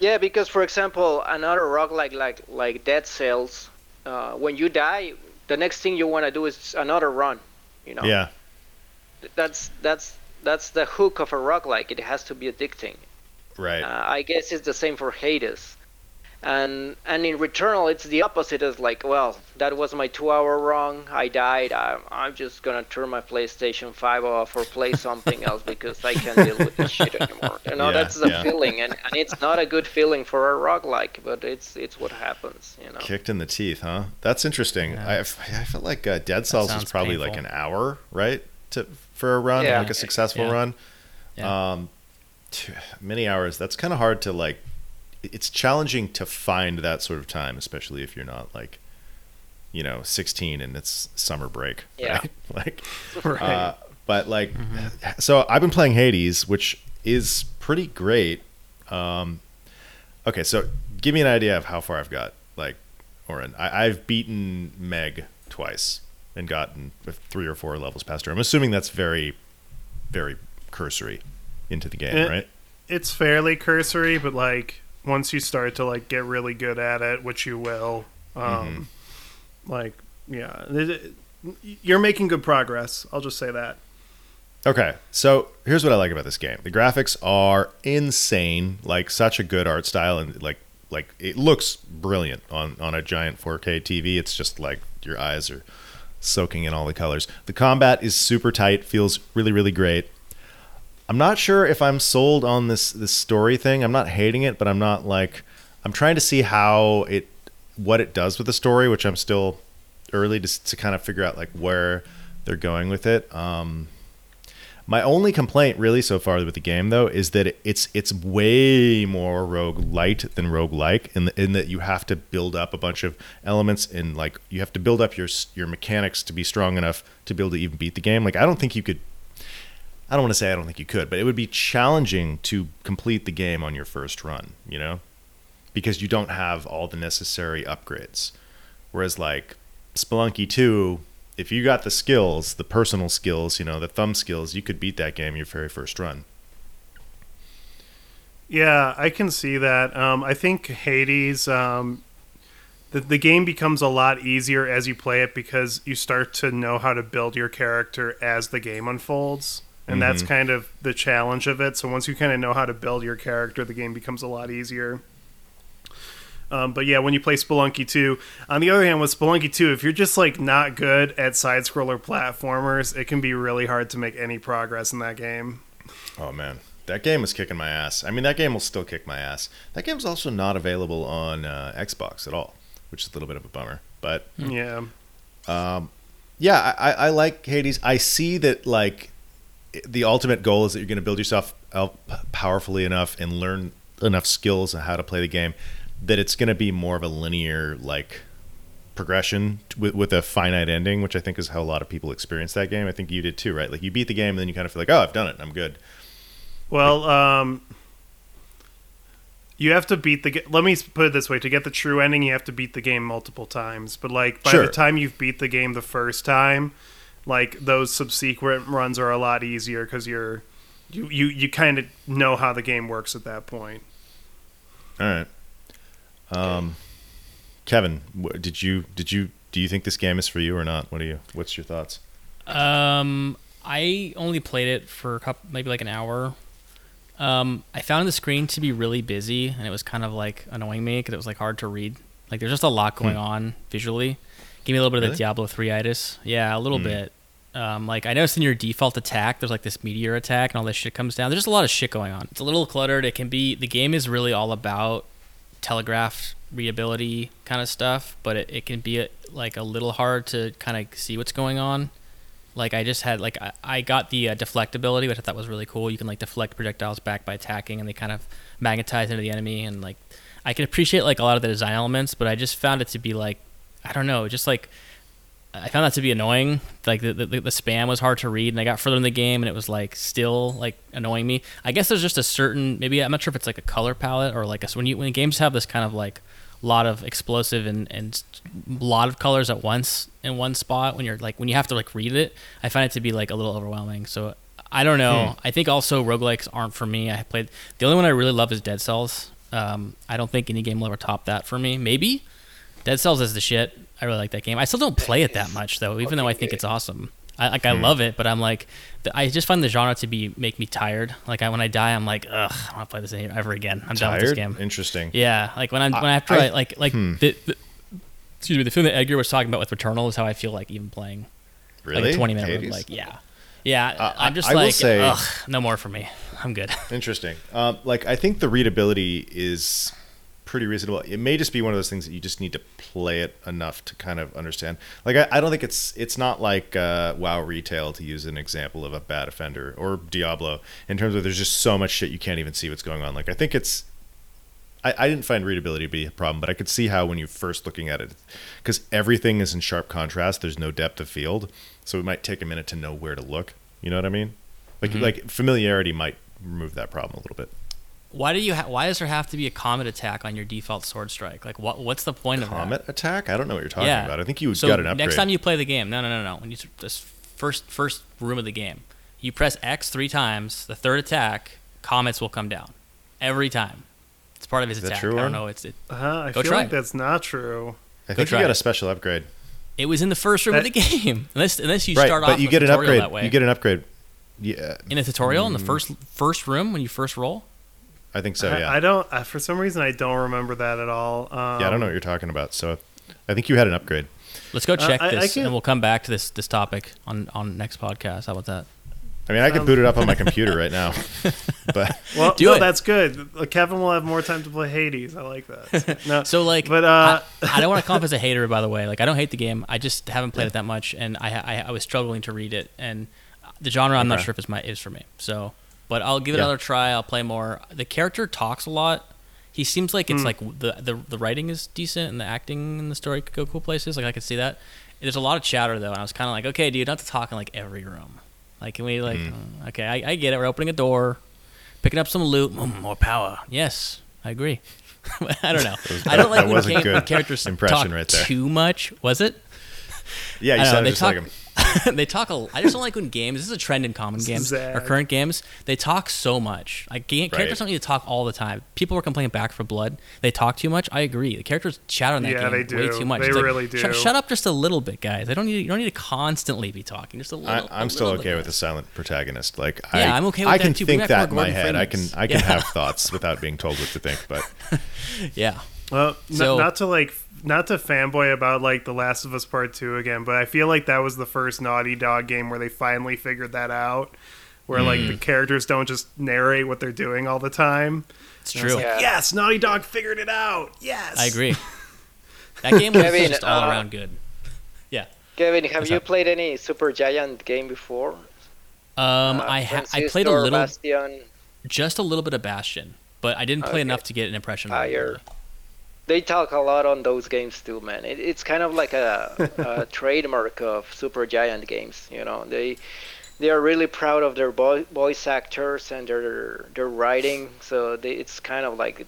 Yeah, because for example, another roguelike like like Dead Cells, uh, when you die, the next thing you want to do is another run. You know. Yeah. That's that's that's the hook of a roguelike It has to be addicting. Right. Uh, I guess it's the same for Hades. And and in Returnal, it's the opposite. It's like, well, that was my two-hour run. I died. I, I'm just gonna turn my PlayStation 5 off or play something [laughs] else because I can't deal with this shit anymore. You know, Yeah, that's the yeah. feeling, and, and it's not a good feeling for a roguelike, but it's it's what happens. You know. Kicked in the teeth, huh? That's interesting. Yeah. I, I felt like uh, Dead Cells was sounds probably like an hour, right? To for a run, Yeah. like a successful Yeah. run. Yeah. Um, t- many hours. That's kind of hard to like. It's challenging to find that sort of time, especially if you're not like, you know, 16 and it's summer break. Yeah. Right? [laughs] like, [laughs] Right. uh, but like, so I've been playing Hades, which is pretty great. Um, okay, so give me an idea of how far I've got. Like, Oren, I, I've beaten Meg twice and gotten three or four levels past her. I'm assuming that's very, very cursory into the game, Eh, right? it's fairly cursory, but like once you start to like get really good at it, which you will, um, like yeah, it- it- you're making good progress. I'll just say that. Okay, so here's what I like about this game. The graphics are insane, like such a good art style, and like like it looks brilliant on on a giant 4K TV. It's just like your eyes are soaking in all the colors. The combat is super tight, feels really really great. I'm not sure if I'm sold on this this story thing. I'm not hating it, but I'm not like I'm trying to see how it what it does with the story, which I'm still early to to kind of figure out like where they're going with it. Um, my only complaint, really, so far with the game, though, is that it's it's way more rogue light than rogue like, in, the, in that you have to build up a bunch of elements and like you have to build up your your mechanics to be strong enough to be able to even beat the game. Like I don't think you could. I don't want to say I don't think you could, but it would be challenging to complete the game on your first run. You know, because you don't have all the necessary upgrades. Whereas like Spelunky 2 if you got the skills, the personal skills, you know, the thumb skills, you could beat that game your very first run. Yeah, I can see that. Um, I think Hades, um, the, the game becomes a lot easier as you play it because you start to know how to build your character as the game unfolds. And mm-hmm. that's kind of the challenge of it. So once you kind of know how to build your character, the game becomes a lot easier. Um, but yeah, when you play Spelunky 2, on the other hand, with Spelunky 2, if you're just like not good at side scroller platformers, it can be really hard to make any progress in that game. Oh man, that game was kicking my ass. I mean, that game will still kick my ass. That game's also not available on uh, Xbox at all, which is a little bit of a bummer. But yeah, um, yeah, I, I like Hades. I see that like the ultimate goal is that you're going to build yourself up powerfully enough and learn enough skills on how to play the game that it's going to be more of a linear like progression with, with a finite ending, which I think is how a lot of people experience that game. I think you did too, right? Like you beat the game and then you kind of feel like, oh, I've done it, I'm good. Well, um, you have to beat the. Let me put it this way: to get the true ending, you have to beat the game multiple times. But like by sure. the time you've beat the game the first time, like those subsequent runs are a lot easier because you're you you you kind of know how the game works at that point. All right. Um, Kevin, did you did you do you think this game is for you or not? What do you? What's your thoughts? Um, I only played it for a couple, maybe like an hour. Um, I found the screen to be really busy, and it was kind of like annoying me because it was like hard to read. Like there's just a lot going hmm. on visually. Give me a little bit really? of the Diablo 3 itis. Yeah, a little hmm. bit. Um, like I noticed in your default attack, there's like this meteor attack, and all this shit comes down. There's just a lot of shit going on. It's a little cluttered. It can be. The game is really all about telegraph readability kind of stuff, but it, it can be a, like a little hard to kind of see what's going on. Like I just had like I, I got the uh, deflect ability, which I thought was really cool. You can like deflect projectiles back by attacking, and they kind of magnetize into the enemy. And like I can appreciate like a lot of the design elements, but I just found it to be like I don't know, just like I found that to be annoying. Like the, the, the spam was hard to read, and I got further in the game, and it was like still like annoying me. I guess there's just a certain maybe I'm not sure if it's like a color palette or like a, when you when games have this kind of like lot of explosive and and a lot of colors at once in one spot when you're like when you have to like read it, I find it to be like a little overwhelming. So I don't know. Hmm. I think also roguelikes aren't for me. I played the only one I really love is Dead Cells. Um, I don't think any game will ever top that for me. Maybe Dead Cells is the shit. I really like that game. I still don't play it that much though, even though I think it's awesome. I like I hmm. love it, but I'm like, I just find the genre to be make me tired. Like I, when I die, I'm like, ugh, I don't want to play this ever again. I'm tired? done with this game. Interesting. Yeah, like when I'm when after I, I like like hmm. the, the, excuse me, the film that Edgar was talking about with Returnal is how I feel like even playing. Really? Like a 20 minute like yeah, yeah. Uh, I'm just I like, say, ugh, no more for me. I'm good. [laughs] Interesting. Um, like I think the readability is pretty reasonable. It may just be one of those things that you just need to play it enough to kind of understand. Like I, I don't think it's it's not like uh, WoW retail to use an example of a bad offender or Diablo in terms of there's just so much shit you can't even see what's going on. Like I think it's I, I didn't find readability to be a problem, but I could see how when you're first looking at it, because everything is in sharp contrast. There's no depth of field, so it might take a minute to know where to look. You know what I mean? Like mm-hmm. like familiarity might remove that problem a little bit. Why do you? Ha- why does there have to be a comet attack on your default sword strike? Like, what? What's the point comet of comet attack? I don't know what you're talking yeah. about. I think you so got an upgrade. Next time you play the game, no, no, no, no. When you this first first room of the game, you press X three times. The third attack, comets will come down every time. It's part of his Is attack. True, I don't know. It's it. Uh, I feel like that's not true. I think you got a special upgrade. It was in the first room of the [laughs] game. Unless unless you right, start but off you get an upgrade. You get an upgrade. Yeah, in a tutorial in the Mm. first first room when you first roll. I think so. Yeah, I, don't. Uh, for some reason, I don't remember that at all. Um, yeah. I don't know what you're talking about. So, I think you had an upgrade. Let's go check I- I this, can- and we'll come back to this this topic on on next podcast. How about that? I mean, I could Sounds- boot it up on my computer right now, [laughs] but [laughs] Well, Do no, it. that's good. Uh, Kevin will have more time to play Hades. I like that. [laughs] No, So like, but uh, I, I don't want to come off as a hater, by the way. Like, I don't hate the game. I just haven't played it that much, and I I, I was struggling to read it, and the genre I'm not sure if it's my is for me. So, but I'll give it Yeah. another try. I'll play more. The character talks a lot. He seems like Hmm. it's like the, the the writing is decent and the acting and the story could go cool places. Like I could see that. There's a lot of chatter though, and I was kind of like, okay, dude, have to talk in like every room. Like, can we like, Mm. uh, okay, I, I get it. We're opening a door, picking up some loot, mm, more power. Yes, I agree. [laughs] I don't know. [laughs] was- I don't like when was a game, good characters impression talk right there. too much. Was it? yeah, you I don't know, sounded just talk- like him. [laughs] they talk a. I just don't like when games. This is a trend in common games or current games. They talk so much. Like ga- characters Right. don't need to talk all the time. People were complaining Back 4 Blood. They talk too much. I agree. The characters chat on that Yeah, game they way too much. They It's really "Shut- do." Shut up just a little bit, guys. I don't need. You don't need to constantly be talking. Just a little. I, I'm a still little okay bit. with the silent protagonist. Like, Yeah, I, I'm okay with I that can too. Think that in my Gordon head. I can I can [laughs] Yeah. have thoughts without being told what to think. But [laughs] Yeah. Well, n- So- not to like not to fanboy about like The Last of Us Part 2 again, but I feel like that was the first Naughty Dog game where they finally figured that out. Where like Mm. the characters don't just narrate what they're doing all the time. It's And true. like, Yeah. yes, Naughty Dog figured it out. Yes. I agree. [laughs] That game was Kevin, just all uh, around good. Yeah. Kevin, have What's you up? played any Supergiant game before? Um, Uh, I ha- I played a little, Bastion, just a little bit of Bastion, but I didn't play Okay. enough to get an impression. of it, Fire. really. They talk a lot on those games too, man. It, it's kind of like a, a [laughs] trademark of Supergiant games. You know, they they are really proud of their vo- voice actors and their their writing. So they, it's kind of like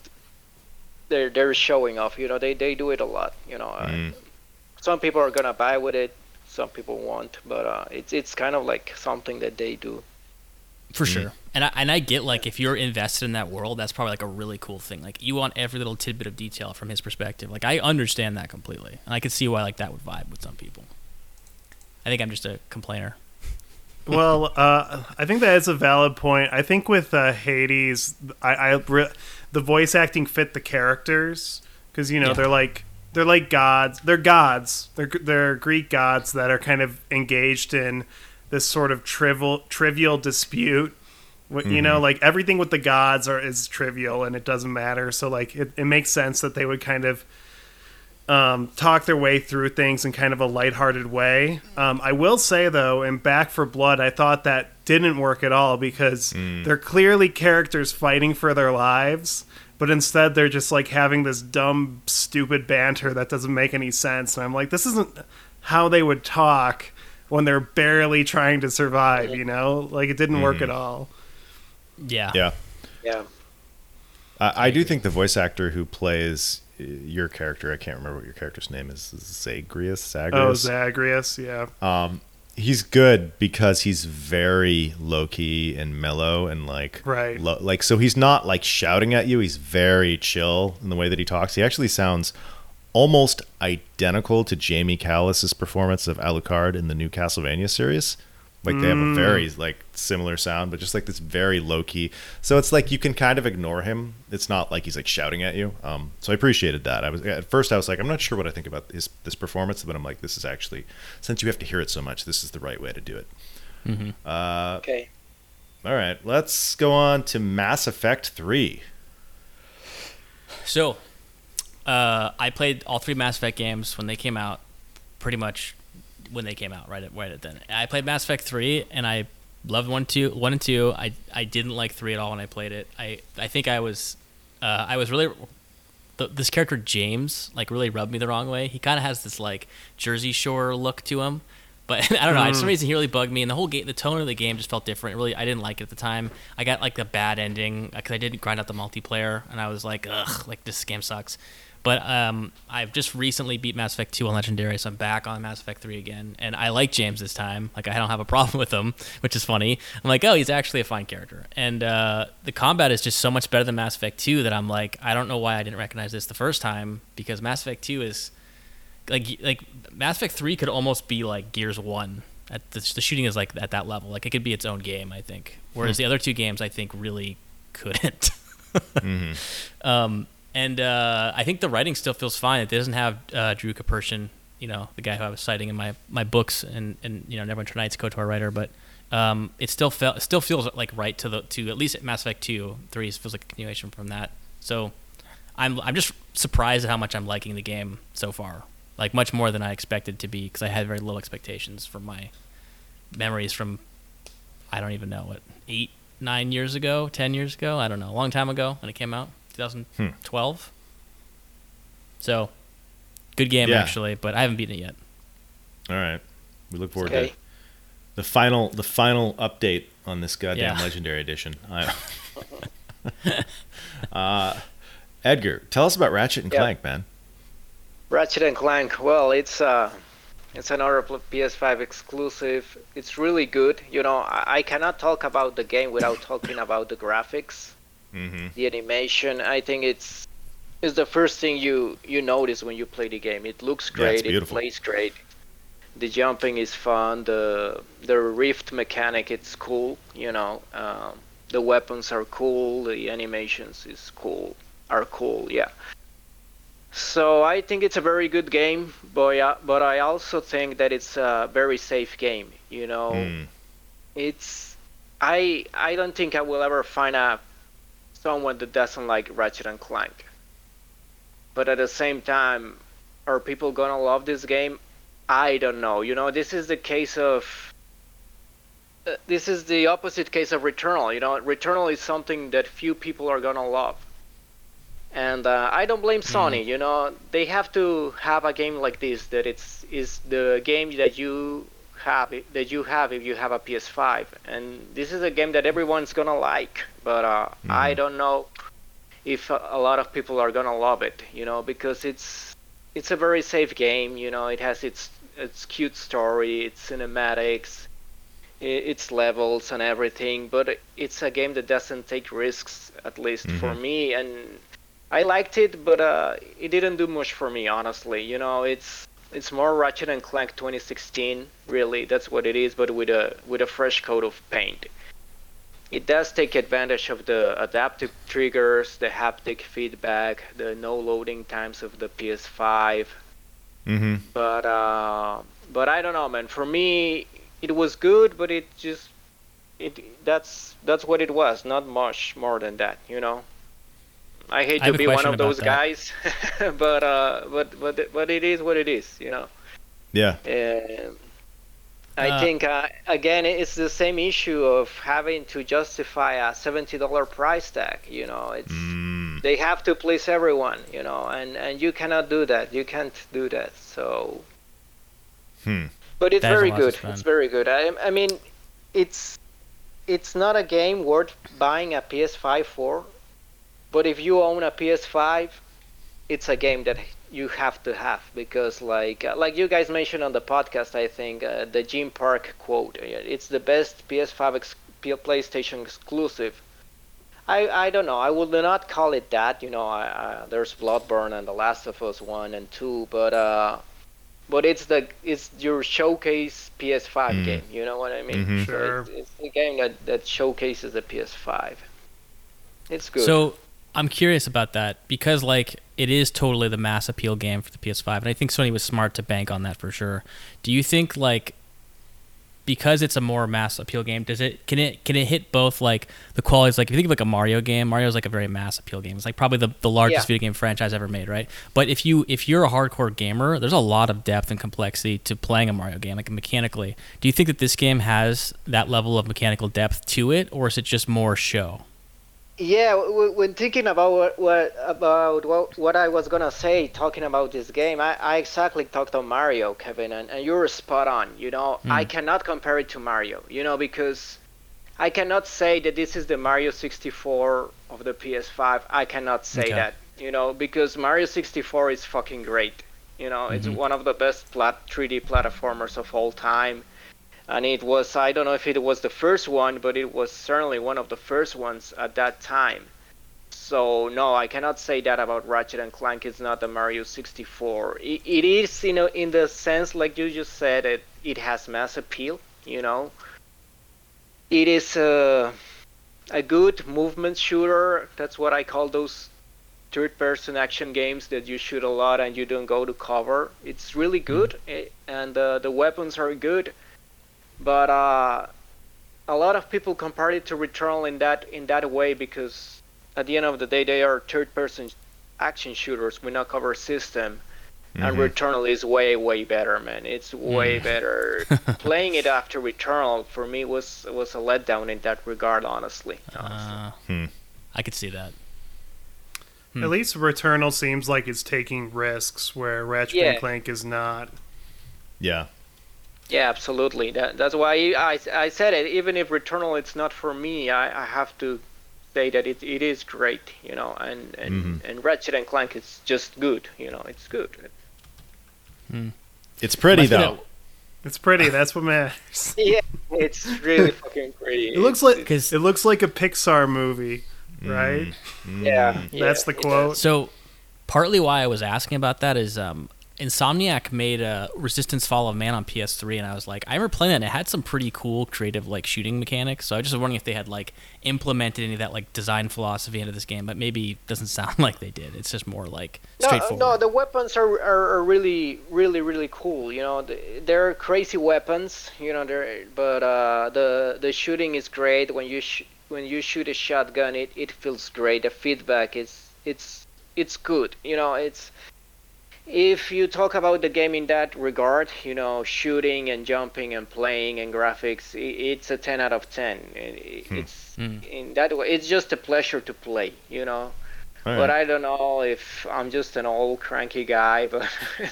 they're they're showing off. You know, they they do it a lot. You know, uh, Mm. some people are gonna buy with it, some people won't, but uh, it's it's kind of like something that they do. For Mm-hmm. sure. And I, and I get like if you're invested in that world, that's probably like a really cool thing. Like you want every little tidbit of detail from his perspective. Like I understand that completely, and I could see why like that would vibe with some people. I think I'm just a complainer. [laughs] well, uh, I think that is a valid point. I think with uh, Hades, I, I re- the voice acting fit the characters because you know Yeah. they're like they're like gods. They're gods. They're they're Greek gods that are kind of engaged in this sort of trivial trivial dispute. What You know, like everything with the gods are is trivial and it doesn't matter. So like it, it makes sense that they would kind of um, talk their way through things in kind of a lighthearted way. Um, I will say though, in Back 4 Blood, I thought that didn't work at all because they're clearly characters fighting for their lives, but instead they're just like having this dumb, stupid banter that doesn't make any sense. And I'm like, this isn't how they would talk when they're barely trying to survive. You know, like it didn't work at all. Yeah. yeah, Yeah. I, I do think the voice actor who plays uh, your character, I can't remember what your character's name is, Zagreus. Oh, Zagreus. Zagreus, yeah. um, he's good because he's very low key and mellow and like Right. lo- like so he's not like shouting at you. He's very chill in the way that he talks. He actually sounds almost identical to Jamie Callis's performance of Alucard in the new Castlevania series. Like they have a very like similar sound, but just like this very low key. So it's like you can kind of ignore him. It's not like he's like shouting at you. Um, so I appreciated that. I was at first I was like I'm not sure what I think about his this performance, but I'm like this is actually since you have to hear it so much, this is the right way to do it. Uh, Okay. all right, let's go on to Mass Effect Three. So, uh, I played all three Mass Effect games when they came out, pretty much when they came out, right at right at then. I played Mass Effect three, and I loved one, two, one and two. I I didn't like three at all when I played it. I I think I was, uh, I was really. The, this character James like really rubbed me the wrong way. He kind of has this like Jersey Shore look to him, but [laughs] I don't know. For some reason, he really bugged me, and the whole game, the tone of the game just felt different. Really, I didn't like it at the time. I got like a bad ending because I didn't grind out the multiplayer, and I was like, ugh, like this game sucks. But um, I've just recently beat Mass Effect 2 on Legendary, so I'm back on Mass Effect 3 again. And I like James this time. Like, I don't have a [laughs] problem with him, which is funny. I'm like, oh, he's actually a fine character. And uh, the combat is just so much better than Mass Effect 2 that I'm like, I don't know why I didn't recognize this the first time, because Mass Effect 2 is like like Mass Effect Three could almost be like Gears One. At the, the shooting is like at that level. Like it could be its own game. I think. Whereas the other two games, I think, really couldn't. [laughs] um, and uh, I think the writing still feels fine. It doesn't have uh, Drew Karpyshyn, you know, the guy who I was citing in my, my books, and, and you know, Neverwinter Nights KOTOR writer, but um, it still felt still feels like right to the to at least Mass Effect Two, Three feels like a continuation from that. So I'm I'm just surprised at how much I'm liking the game so far, like much more than I expected to be, because I had very low expectations from my memories from I don't even know what eight nine years ago, ten years ago, I don't know, a long time ago when it came out, 2012. So, good game Yeah. actually, but I haven't beaten it yet. All right. We look forward Okay. to the final the final update on this goddamn Yeah. legendary edition. [laughs] Uh, Edgar, tell us about Ratchet and Yeah. Clank, man. Ratchet and Clank. Well, it's uh, it's another pl- PS5 exclusive. It's really good. You know, I, I cannot talk about the game without talking about the graphics, Mm-hmm. the animation. I think it's is the first thing you you notice when you play the game. It looks Yeah, great. it plays great. The jumping is fun. The the rift mechanic it's cool. You know, um, the weapons are cool. The animations is cool. Are cool. Yeah. So I think it's a very good game, but I, but I also think that it's a very safe game. You know, Mm. it's I I don't think I will ever find a someone that doesn't like Ratchet and Clank. But at the same time, are people gonna love this game? I don't know. You know, this is the case of uh, this is the opposite case of Returnal. You know, Returnal is something that few people are gonna love. And uh, I don't blame Sony. You know, they have to have a game like this that it's is the game that you have that you have if you have a PS5. And this is a game that everyone's gonna like. But uh, I don't know if a, lot of people are gonna love it. You know, because it's it's a very safe game. You know, it has its its cute story, its cinematics, its levels and everything. But it's a game that doesn't take risks, at least for me. And I liked it, but uh, it didn't do much for me, honestly. You know, it's it's more Ratchet and Clank 2016, really. That's what it is, but with a with a fresh coat of paint. It does take advantage of the adaptive triggers, the haptic feedback, the no loading times of the PS5. Mm-hmm. But uh, but I don't know, man. For me, it was good, but it just it that's that's what it was. Not much more than that, you know. I hate I to be one of those guys, [laughs] but uh, but but but it is what it is, you know. Yeah. Um, I Uh, think uh, again it's the same issue of having to justify a seventy dollar price tag. You know, it's Mm. they have to please everyone. You know, and and you cannot do that. You can't do that. So. Hmm. But it's That is very good. It's very good. I, I mean, it's it's not a game worth buying a PS5 for, but if you own a PS5, it's a game that you have to have because, like uh, like you guys mentioned on the podcast, I think uh, the Jim Park quote. uh, It's the best PS5 ex- PlayStation exclusive. I, I don't know. I would not call it that. You know, I, I, there's Bloodborne and The Last of Us one and two, but uh, but it's the it's your showcase PS5 Mm. game. You know what I mean? Mhm. So Sure. It's, it's the game that that showcases the PS5. It's good. So I'm curious about that because like it is totally the mass appeal game for the PS5, and I think Sony was smart to bank on that for sure. Do you think like because it's a more mass appeal game, does it can it can it hit both like the qualities like if you think of like a Mario game, Mario's like a very mass appeal game. It's like probably the, the largest Yeah. video game franchise ever made, right? But if you if you're a hardcore gamer, there's a lot of depth and complexity to playing a Mario game, like mechanically. Do you think that this game has that level of mechanical depth to it, or is it just more show? Yeah, when thinking about what, what about what, what I was gonna say, talking about this game, I, I exactly talked on Mario, Kevin, and, and you're spot on. You know, hmm. I cannot compare it to Mario. You know, because I cannot say that this is the Mario 64 of the PS5. I cannot say Okay. that. You know, because Mario 64 is fucking great. You know, it's mm-hmm. one of the best plat 3D platformers of all time and it was I don't know if it was the first one, but it was certainly one of the first ones at that time. So no, I cannot say that about Ratchet and Clank. It's not the Mario 64. It, it is, you know, in the sense like you just said, it it has mass appeal. You know, it is a a good movement shooter. That's what I call those third-person action games that you shoot a lot and you don't go to cover. It's really good, eh, and uh, the weapons are good, but uh, a lot of people compare it to Returnal in that in that way because at the end of the day they are third-person action shooters with no cover system. And Mhm. Returnal is way way better, man. It's way better. [laughs] Playing it after Returnal for me was was a letdown in that regard, honestly. honestly. Uh, Hmm. I could see that. Hmm. At least Returnal seems like it's taking risks where Ratchet Yeah. and Clank is not. Yeah. Yeah, absolutely. That, that's why I, I said it. Even if Returnal it's not for me, I, I have to say that it, it is great, you know. And and, Mhm. and Ratchet and Clank is just good, you know. It's good. It's pretty Must be though. It's pretty. That's what matters. [laughs] Yeah, it's really fucking pretty. It looks like Because it looks like a Pixar movie, right? yeah, yeah, That's the quote. So, partly why I was asking about that is um, Insomniac made a Resistance Fall of Man on PS3, and I was like, I remember playing that, and it had some pretty cool creative like shooting mechanics. So I was just wondering if they had like implemented any of that like design philosophy into this game, but maybe it doesn't [laughs] sound like they did. It's just more like No, straightforward. no, the weapons are, are, are really, really, really cool. You know, they're crazy weapons. You know, they're but uh, the the shooting is great. When you sh- when you shoot a shotgun, it, it feels great. The feedback is it's it's good. You know, it's if you talk about the game in that regard, you know, shooting and jumping and playing and graphics, it's a 10 out of 10. It's Hmm. in that way. It's just a pleasure to play. You know. All But. I don't know if I'm just an old cranky guy, [laughs] but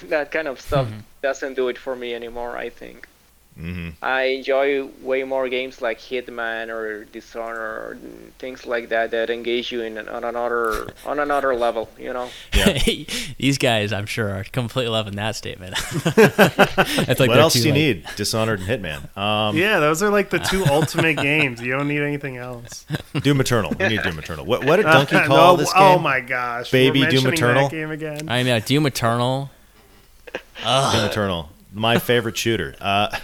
that kind of stuff doesn't do it for me anymore, I think. Hmm I enjoy way more games like Hitman or Dishonored or things like that that engage you in on another on another level, you know. [laughs] Yeah. [laughs] These guys, I'm sure, are completely loving that statement. [laughs] That's like what else do you like- need? Dishonored and Hitman. Um, Yeah, those are like the two ultimate games. You don't need anything else. Doom Eternal. We need Doom Eternal. What, what did Uh, Donkey call no, this Oh my gosh, Baby We're Doom mentioning Eternal? That game again. I mean, uh, Doom Eternal. Doom Eternal. My favorite shooter. Uh,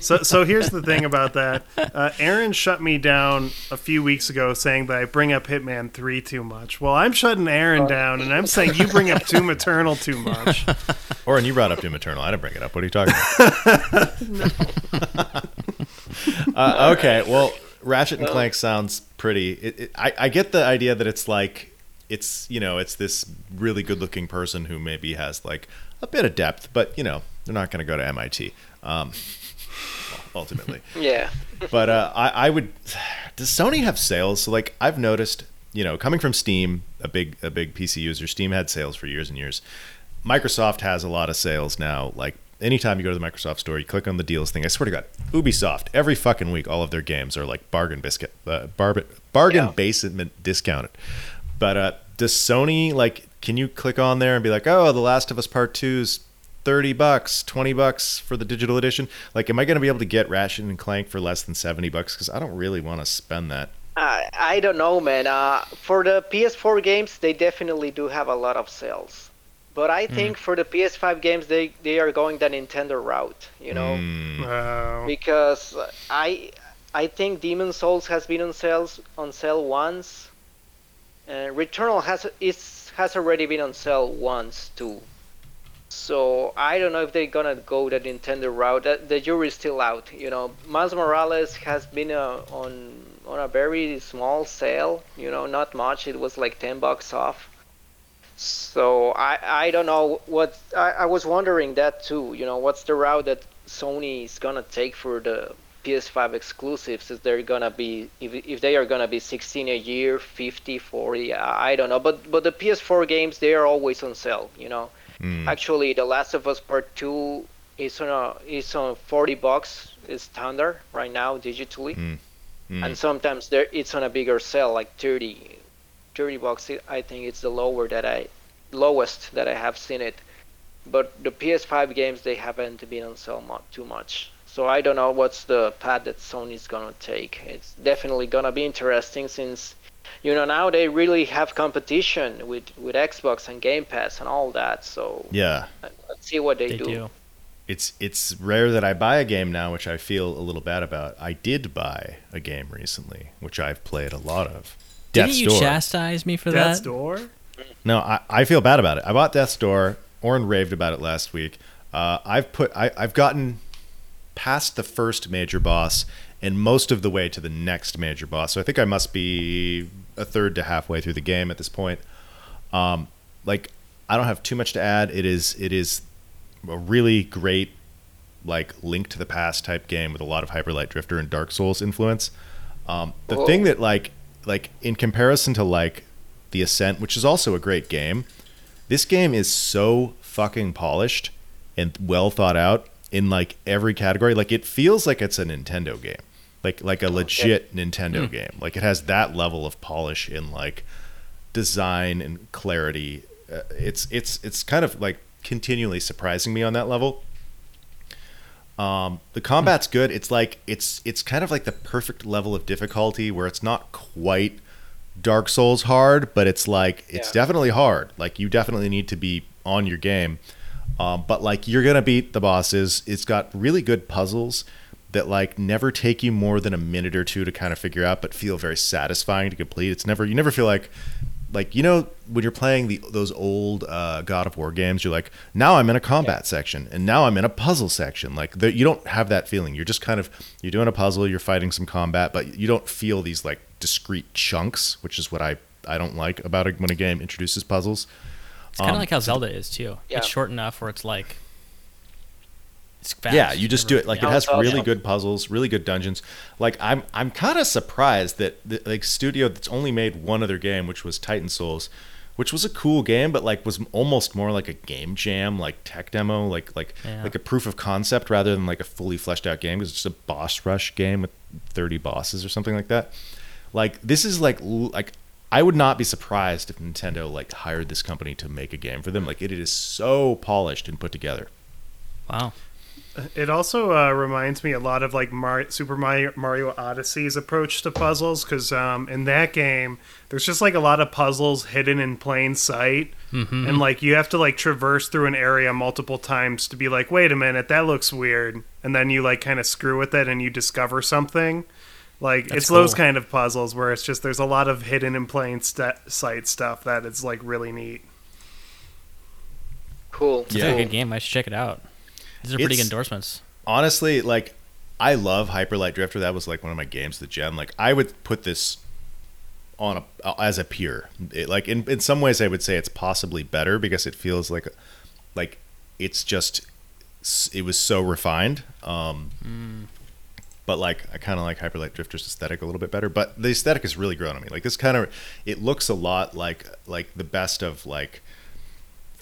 So, so here's the thing about that. Uh, Aaron shut me down a few weeks ago, saying that I bring up Hitman Three too much. Well, I'm shutting Aaron down, and I'm saying you bring up Doom Eternal too much. [laughs] or and you brought up Doom Eternal. I didn't bring it up. What are you talking about? [laughs] uh, okay, well, Ratchet and Clank sounds pretty. It, it, I, I get the idea that it's like it's you know it's this really good-looking person who maybe has like a bit of depth, but you know they're not going to go to MIT. Um, ultimately, [laughs] Yeah. but uh, I, I would. Does Sony have sales? So like I've noticed, you know, coming from Steam, a big a big PC user, Steam had sales for years and years. Microsoft has a lot of sales now. Like anytime you go to the Microsoft store, you click on the deals thing. I swear to God, Ubisoft every fucking week, all of their games are like bargain biscuit, uh, bar, bargain Yeah. basement discounted. But uh, does Sony like? Can you click on there and be like, oh, The Last of Us Part Two's 30 bucks, 20 bucks for the digital edition. Like, am I going to be able to get Ratchet and Clank for less than 70 bucks? Because I don't really want to spend that. I I don't know, man. Uh, for the PS4 games, they definitely do have a lot of sales. But I think for the PS5 games, they, they are going the Nintendo route, you know, Mm, Wow. because I I think Demon Souls has been on sales on sale once, and Returnal has is has already been on sale once too. So I don't know if they're gonna go the Nintendo route. That, the jury's still out. You know, Miles Morales has been uh, on on a very small sale. You know, not much. It was like ten bucks off. So I I don't know what I, I was wondering that too. You know, what's the route that Sony is gonna take for the PS5 exclusives? Is they're gonna be if, if they are gonna be 16 a year, 50, 40? I I don't know. But but the PS4 games they are always on sale. You know. Mm. Actually, The Last of Us Part Two is on a is on 40 bucks. Is standard right now digitally, Mm. Mm. and sometimes there it's on a bigger sale like 30, 30 bucks. I think it's the lower that I lowest that I have seen it. But the PS5 games they haven't been on sale mu- too much. So I don't know what's the path that Sony's gonna take. It's definitely gonna be interesting since you know now they really have competition with with Xbox and Game Pass and all that. So Yeah. let's see what they, They do. do. It's it's rare that I buy a game now, which I feel a little bad about. I did buy a game recently, which I've played a lot of. Didn't Death's you Door. chastise me for Death's that? Door. No, I, I feel bad about it. I bought Death's Door. Oren raved about it last week. Uh, I've put I, I've gotten past the first major boss and most of the way to the next major boss. So I think I must be a third to halfway through the game at this point. Um, like I don't have too much to add. It is it is a really great like link to the past type game with a lot of Hyper Light Drifter and Dark Souls influence. Um, the Whoa. thing that like like in comparison to like the Ascent, which is also a great game, this game is so fucking polished and well thought out in like every category. Like it feels like it's a Nintendo game, like like a legit Nintendo game. Like it has that level of polish in like design and clarity. Uh, it's it's it's kind of like continually surprising me on that level. Um, the combat's good. It's like it's it's kind of like the perfect level of difficulty where it's not quite Dark Souls hard, but it's like it's Yeah. definitely hard. Like you definitely need to be on your game. Um, but like you're gonna beat the bosses. It's got really good puzzles that like never take you more than a minute or two to kind of figure out, but feel very satisfying to complete. It's never you never feel like like you know when you're playing the those old uh, God of War games, you're like now I'm in a combat section and now I'm in a puzzle section. Like the, you don't have that feeling. You're just kind of you're doing a puzzle, you're fighting some combat, but you don't feel these like discrete chunks, which is what I I don't like about it when a game introduces puzzles. It's kind of Um, like how Zelda is too. Yeah. It's short enough where it's like. It's fast. Yeah, you just do it. Like it has really good puzzles, really good dungeons. Like I'm I'm kind of surprised that the like studio that's only made one other game, which was Titan Souls, which was a cool game, but like was almost more like a game jam, like tech demo, like like Yeah. like a proof of concept rather than like a fully fleshed out game. Because it's just a boss rush game with 30 bosses or something like that. Like this is like like I would not be surprised if Nintendo like hired this company to make a game for them. Like it is so polished and put together. Wow. It also uh, reminds me a lot of like Mar- Super Mario, Mario Odyssey's approach to puzzles because um, in that game there's just like a lot of puzzles hidden in plain sight, and like you have to like traverse through an area multiple times to be like, wait a minute, that looks weird, and then you like kind of screw with it and you discover something. Like That's it's those kind of puzzles where it's just there's a lot of hidden in plain st- sight stuff that is like really neat. Cool. It's Yeah. a good game. I should check it out. These are pretty good endorsements. honestly, like I love Hyper Light Drifter. That was like one of my games of the gen. Like I would put this on a as a peer. It, like in in some ways, I would say it's possibly better because it feels like like it's just it was so refined. Um, But like I kind of like Hyper Light Drifter's aesthetic a little bit better. But the aesthetic has really grown on me. Like this kind of it looks a lot like like the best of like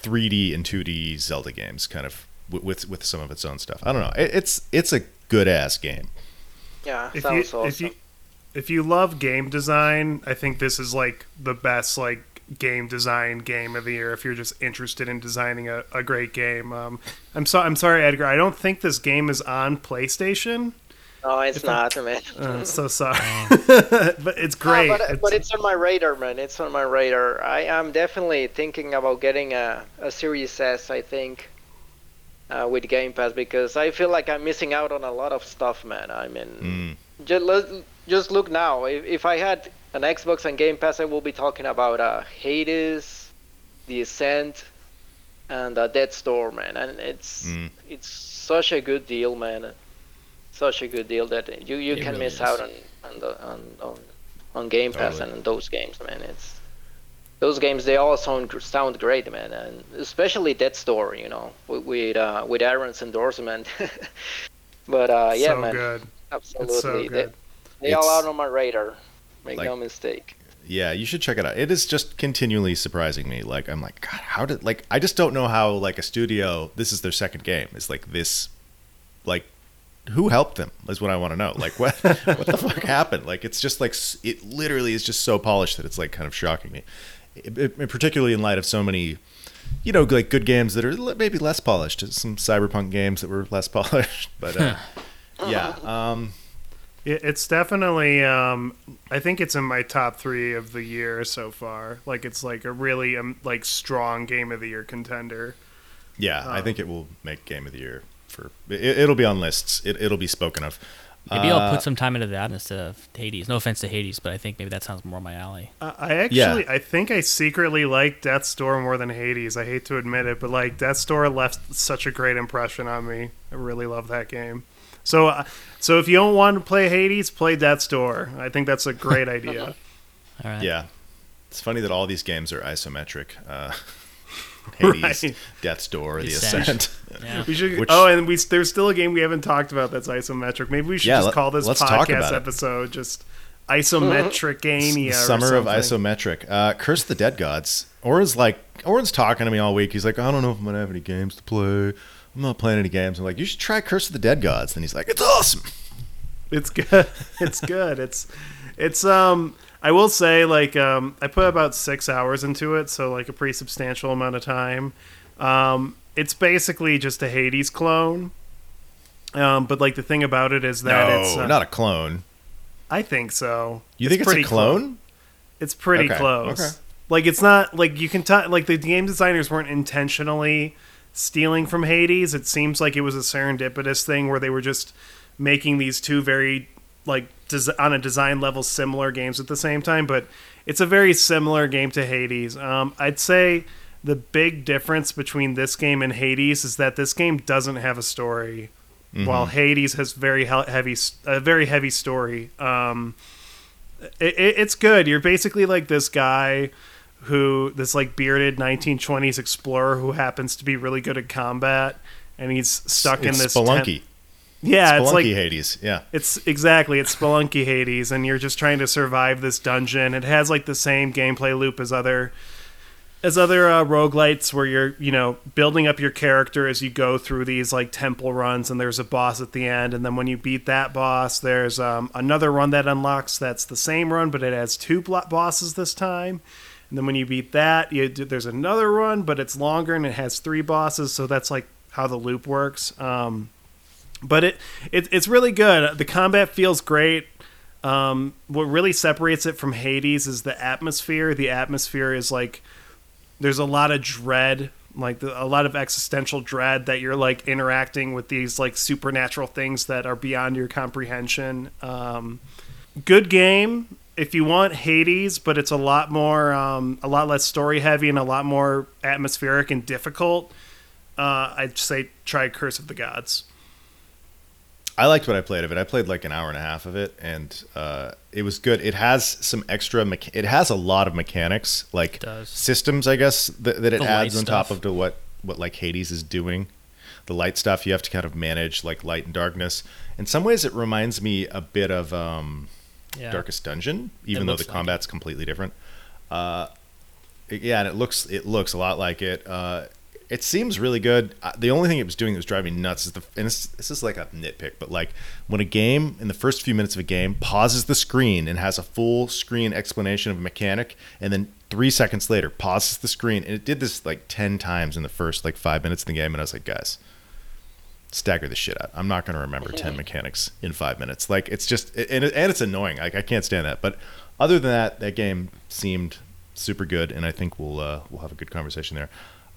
3D and 2D Zelda games, kind of with with, with some of its own stuff. I don't know. It, it's it's a good ass game. Yeah, if you awesome. if you if you love game design, I think this is like the best like game design game of the year. If you're just interested in designing a, a great game, um, I'm so I'm sorry, Edgar. I don't think this game is on PlayStation. no, it's if I- not, man. [laughs] Uh, so sorry, [laughs] but it's great. No, but, but it's on my radar, man. It's on my radar. I am definitely thinking about getting a, a Series S, I think, uh, with Game Pass because I feel like I'm missing out on a lot of stuff, man. I mean, Mm. just, just look now. If, if I had an Xbox and Game Pass, I will be talking about uh, Hades, The Ascent, and uh, Death's Door, man. And it's Mm. it's such a good deal, man. Such a good deal that you, you It can really miss is. out on on, the, on on on Game Pass Totally. and those games, man. It's those games they all sound sound great, man, and especially Death's Door, you know, with with, uh, with Aaron's endorsement. [laughs] but uh, yeah, so man, good. absolutely, so they, good. they all out on my radar. Make Like- no mistake. Yeah, you should check it out. It is just continually surprising me. Like I'm like, God, how did like I just don't know how like a studio. This is their second game. It's like this, like who helped them is what I want to know. Like what [laughs] what the fuck happened? Like it's just like it literally is just so polished that it's like kind of shocking me. It, it- particularly in light of so many, you know, like good games that are maybe less polished. Some cyberpunk games that were less [laughs] polished, but uh, yeah. Um, It- It's definitely. Um, I think it's in my top three of the year so far. Like it's like a really um, like strong game of the year contender. Yeah, I Um, think it will make game of the year for. It, it'll be on lists. It, it'll be spoken of. Maybe I'll Uh, put some time into that instead of Hades. No offense to Hades, but I think maybe that sounds more my alley. I I actually, I think I secretly like Death's Door more than Hades. I hate to admit it, but like Death's Door left such a great impression on me. I really love that game. So, uh, so if you don't want to play Hades, play Death's Door. I think that's a great [laughs] idea. All right. Yeah, it's funny that all these games are isometric. [laughs] Hades, Right. Death's Door, The Ascent. Ascent. Yeah. We should. Which- oh, and we there's still a game we haven't talked about that's isometric. Maybe we should Yeah, just let- call this let's podcast episode just isometric The ania. Summer of isometric. Uh, Curse of the Dead Gods. Oren's like, Oren's talking to me all week. He's like, I don't know if I'm gonna have any games to play. I'm not playing any games. I'm like, you should try Curse of the Dead Gods. And he's like, it's awesome. It's good. [laughs] It's good. It's it's um I will say like um I put about 6 hours into it, so like a pretty substantial amount of time. Um it's basically just a Hades clone. Um but like the thing about it is that no, it's uh, not a clone. I think so. You think it's, a clone? It's pretty Okay, close. okay. Like it's not like you can tell like the game designers weren't intentionally stealing from Hades. It seems like it was a serendipitous thing where they were just making these two very like des- on a design level similar games at the same time, but it's a very similar game to Hades. Um, I'd say the big difference between this game and Hades is that this game doesn't have a story, while Hades has very he- heavy, a very heavy story. Um, it, it, it's good. You're basically like this guy who this like bearded 1920s explorer who happens to be really good at combat, and he's stuck in this Spelunky. tent- yeah, it's like Hades. Yeah. it's exactly it's Spelunky Hades, and you're just trying to survive this dungeon. It has like the same gameplay loop as other as other uh, roguelites where you're you know building up your character as you go through these like temple runs and there's a boss at the end and then when you beat that boss there's um, another run that unlocks that's the same run but it has two bosses this time and then when you beat that you do, there's another run but it's longer and it has three bosses so that's like how the loop works um, but it, it it's really good the combat feels great um, what really separates it from Hades is the atmosphere. The atmosphere is like there's a lot of dread, like the, a lot of existential dread that you're like interacting with these like supernatural things that are beyond your comprehension. Um, good game if you want Hades, but it's a lot more, um, a lot less story heavy and a lot more atmospheric and difficult. Uh, I'd say try Curse of the Gods. I liked what I played of it. I played like an hour and a half of it, and uh, it was good. It has some extra. Mecha- it has a lot of mechanics, like systems, I guess, that, that it The adds on top of to what what like Hades is doing. The light stuff you have to kind of manage, like light and darkness. In some ways, it reminds me a bit of um, Yeah. Darkest Dungeon, even though looks the like combat's completely different. Uh, yeah, and it looks it looks a lot like it. Uh, it seems really good. Uh, the only thing it was doing that was driving me nuts is the and this, this is like a nitpick, but like when a game in the first few minutes of a game pauses the screen and has a full screen explanation of a mechanic, and then three seconds later pauses the screen, and it did this like ten times in the first like five minutes of the game, and I was like, guys, stagger the shit out. I'm not going to remember 10 [laughs] mechanics in five minutes. Like it's just, and, it, and it's annoying. Like I can't stand that. But other than that, that game seemed super good. And I think we'll, uh, we'll have a good conversation there.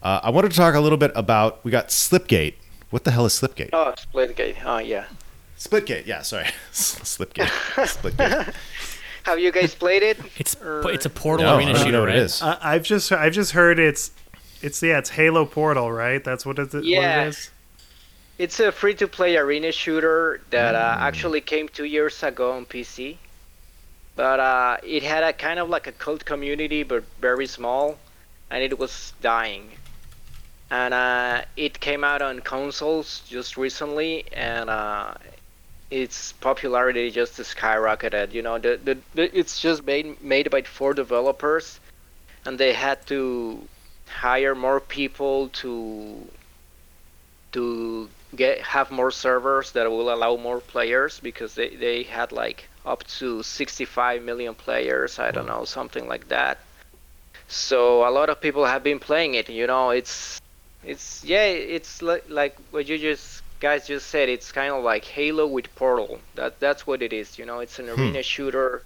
Uh, I wanted to talk a little bit about, we got Slipgate. What the hell is Slipgate? Oh, Splitgate. Oh, yeah. Splitgate. Yeah. Sorry. [laughs] Slipgate. Splitgate. [laughs] Have you guys played it? It's Or- it's a portal no, I arena don't shooter, know what right? it is. I, I've just I've just heard it's it's yeah it's Halo Portal right that's what it, what it is. It's a free-to-play arena shooter that uh, actually came two years ago on PC. But uh, it had a kind of like a cult community, but very small, and it was dying. And uh, it came out on consoles just recently, and uh, its popularity just skyrocketed. You know, the, the, the it's just made made by four developers, and they had to hire more people to to get have more servers that will allow more players because they, they had like up to 65 million players i don't know something like that so a lot of people have been playing it you know it's it's yeah it's like, like what you just guys just said, it's kind of like Halo with Portal. That that's what it is. You know, it's an arena shooter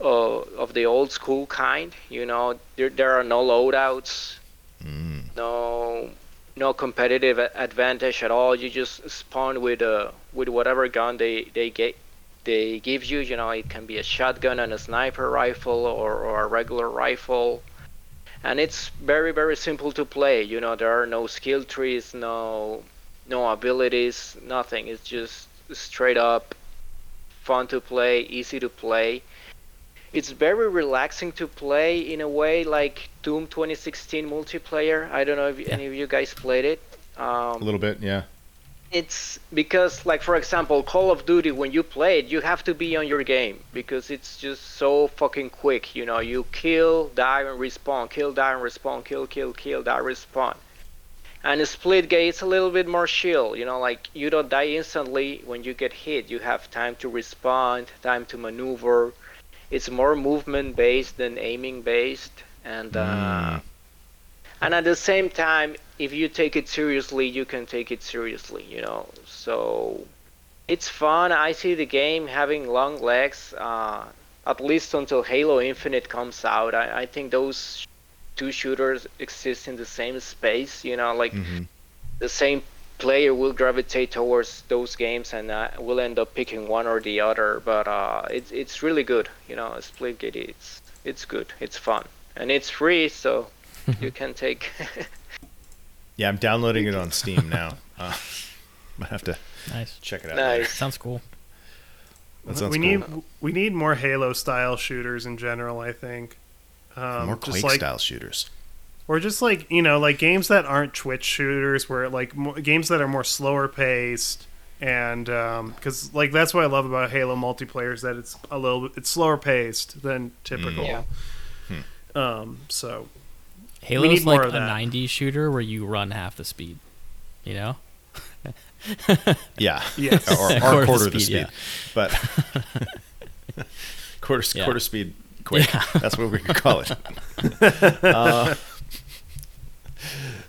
uh, of the old school kind. You know, there there are no loadouts, Mm. no no competitive advantage at all. You just spawn with uh with whatever gun they they get they give you. You know, it can be a shotgun and a sniper rifle or, or a regular rifle. And it's very very simple to play. You know, there are no skill trees, no no abilities, nothing. It's just straight up fun to play, easy to play. It's very relaxing to play in a way like Doom 2016 multiplayer. I don't know if any of you guys played it. A Um, little bit, yeah. It's because, like for example, Call of Duty, when you play it, you have to be on your game because it's just so fucking quick. You know, you kill, die, and respawn, kill, die, and respawn, kill, kill, kill, die, respawn. And Splitgate it's a little bit more chill. You know, like you don't die instantly when you get hit. You have time to respond, time to maneuver. It's more movement based than aiming based, and uh, Mm. And at the same time, if you take it seriously, you can take it seriously. You know, so it's fun. I see the game having long legs. Uh, at least until Halo Infinite comes out. I, I think those two shooters exist in the same space. You know, like Mhm. the same player will gravitate towards those games and uh, will end up picking one or the other. But uh, it's it's really good. You know, Splitgate it's it's good. It's fun and it's free, so you can take. [laughs] Yeah, I'm downloading it on Steam now. Uh, [laughs] might have to Nice. check it out. Nice. later. Sounds cool. That sounds we cool. need we need more Halo style shooters in general. I think. Um, More just Quake like, style shooters. or just like you know, like games that aren't Twitch shooters, where like mo- games that are more slower paced, and because like that's what I love about Halo multiplayer is that it's a little bit it's slower paced than typical. Yeah. Um, so Halo's need more like of a that. 90s shooter where you run half the speed. You know? [laughs] Yeah. Yes. or, or [laughs] Quarter the quarter, the speed, speed. But [laughs] quarter Yeah. quarter speed quick. That's what we could call it. uh,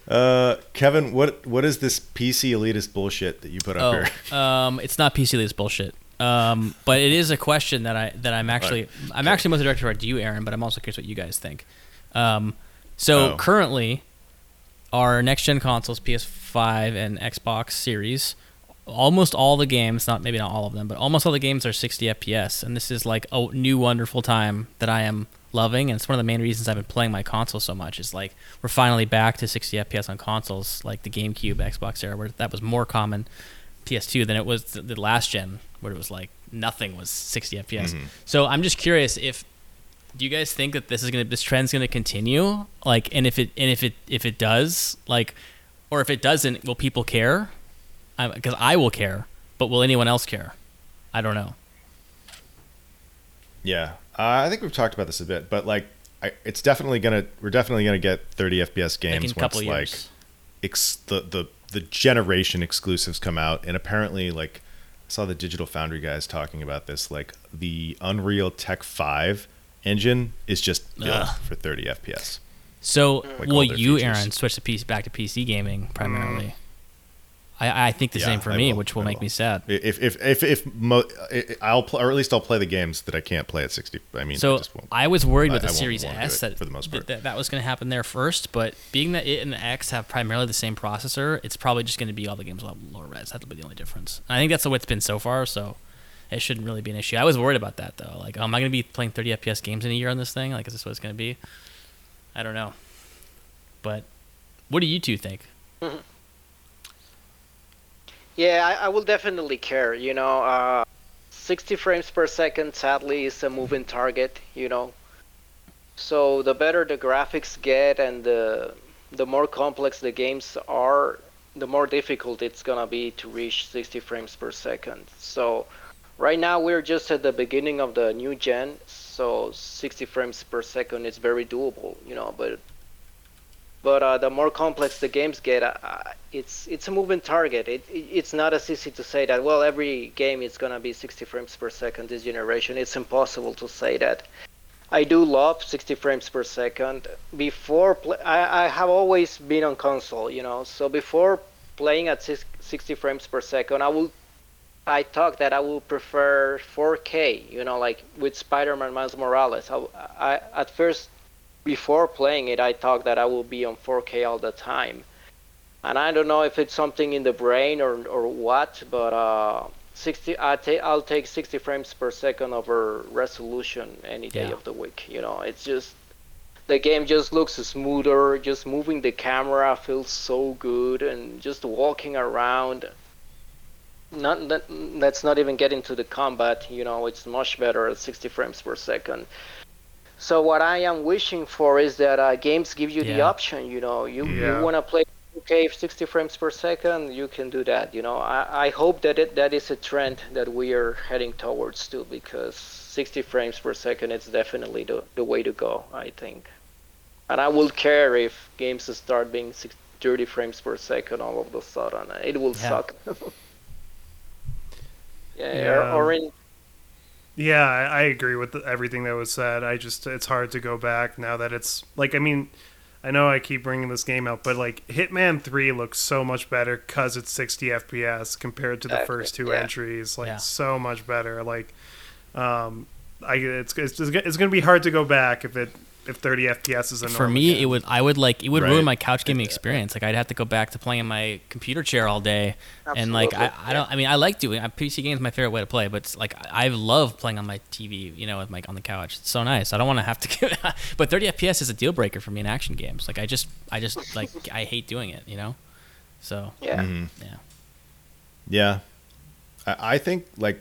uh, Kevin, what what is this PC elitist bullshit that you put up here? Oh, um, it's not PC elitist bullshit. Um, but it is a question that I that I'm actually I'm actually most directed toward you, Aaron. But I'm also curious what you guys think. Um, so Oh. currently, our next gen consoles, PS5 and Xbox Series, almost all the games, not maybe not all of them, but almost all the games are 60 FPS, and this is like a new wonderful time that I am loving, and it's one of the main reasons I've been playing my console so much. Is like we're finally back to 60 FPS on consoles, like the GameCube, Xbox era, where that was more common. PS2 than it was the, the last gen, where it was like nothing was 60 FPS. Mm-hmm. So I'm just curious if do you guys think that this is gonna this trend's gonna continue? Like, and if it and if it if it does, like, or if it doesn't, will people care? Because I will care, but will anyone else care? I don't know. Yeah, uh, I think we've talked about this a bit, but like, I, it's definitely gonna we're definitely gonna get 30 FPS games Like in a couple once like ex- the the the generation exclusives come out, and apparently like I saw the Digital Foundry guys talking about this. Like the Unreal Tech Five engine is just built Ugh. for 30 FPS. So Like will you, features. Aaron, switch the piece back to PC gaming primarily? I, I think the Yeah, same for I me, will. which will I make will. me sad. If if if if mo- I- I'll pl- or at least I'll play the games that I can't play at 60. I mean, I So just won't. I was worried with the I won't Series wanna S that for the most that- part. that, that was going to happen there first, but being that it and the X have primarily the same processor, it's probably just going to be all the games will have lower res. That'll be the only difference. I think that's the way it's been so far, so it shouldn't really be an issue. I was worried about that though. Like, am I going to be playing 30 FPS games in a year on this thing? Like, is this what it's going to be? I don't know. But what do you two think? Yeah, I, I will definitely care. You know, uh, 60 frames per second sadly is a moving target. You know, so the better the graphics get and the the more complex the games are, the more difficult it's gonna be to reach 60 frames per second. So right now we're just at the beginning of the new gen, so 60 frames per second is very doable. You know, but but uh, the more complex the games get, uh, it's it's a moving target. It, it it's not as easy to say that. Well, every game is gonna be 60 frames per second this generation. It's impossible to say that. I do love 60 frames per second. Before, I I have always been on console, you know. So before playing at 60 frames per second, I will I thought that I would prefer 4K, you know, like with Spider-Man Miles Morales. I, I, at first, before playing it, I thought that I would be on 4K all the time. And I don't know if it's something in the brain or, or what, but uh, 60, I ta- I'll take 60 frames per second over resolution any day Yeah. of the week. You know, it's just the game just looks smoother. Just moving the camera feels so good, and just walking around not that, let's not even get into the combat you know it's much better at 60 frames per second. So what i am wishing for is that uh, games give you the option you know you, Yeah. you want to play okay 60 frames per second you can do that you know. I, I hope that it, that is a trend that we are heading towards too because 60 frames per second is definitely the, the way to go i think. And i will care if games start being 60, 30 frames per second all of a sudden. It will Yeah. suck [laughs] yeah, Yeah. or in Yeah, I, I agree with the, everything that was said. I just it's hard to go back now that it's like I mean, I know I keep bringing this game out, but like Hitman Three looks so much better because it's 60 FPS compared to the Exactly, first two yeah. entries. Like Yeah. so much better. Like, um, I it's it's it's gonna be hard to go back if it if 30 FPS is a For me, again. it would I would like it would Right. ruin my couch gaming experience. Like I'd have to go back to playing in my computer chair all day, Absolutely. and like I, I don't. I mean, I like doing uh, PC games. My favorite way to play, but it's like I I love playing on my TV. You know, with my on the couch. It's so nice. I don't want to have to. Give, but 30 FPS is a deal breaker for me in action games. Like I just I just like I hate doing it. You know, so yeah Mhm. yeah. Yeah, I, I think like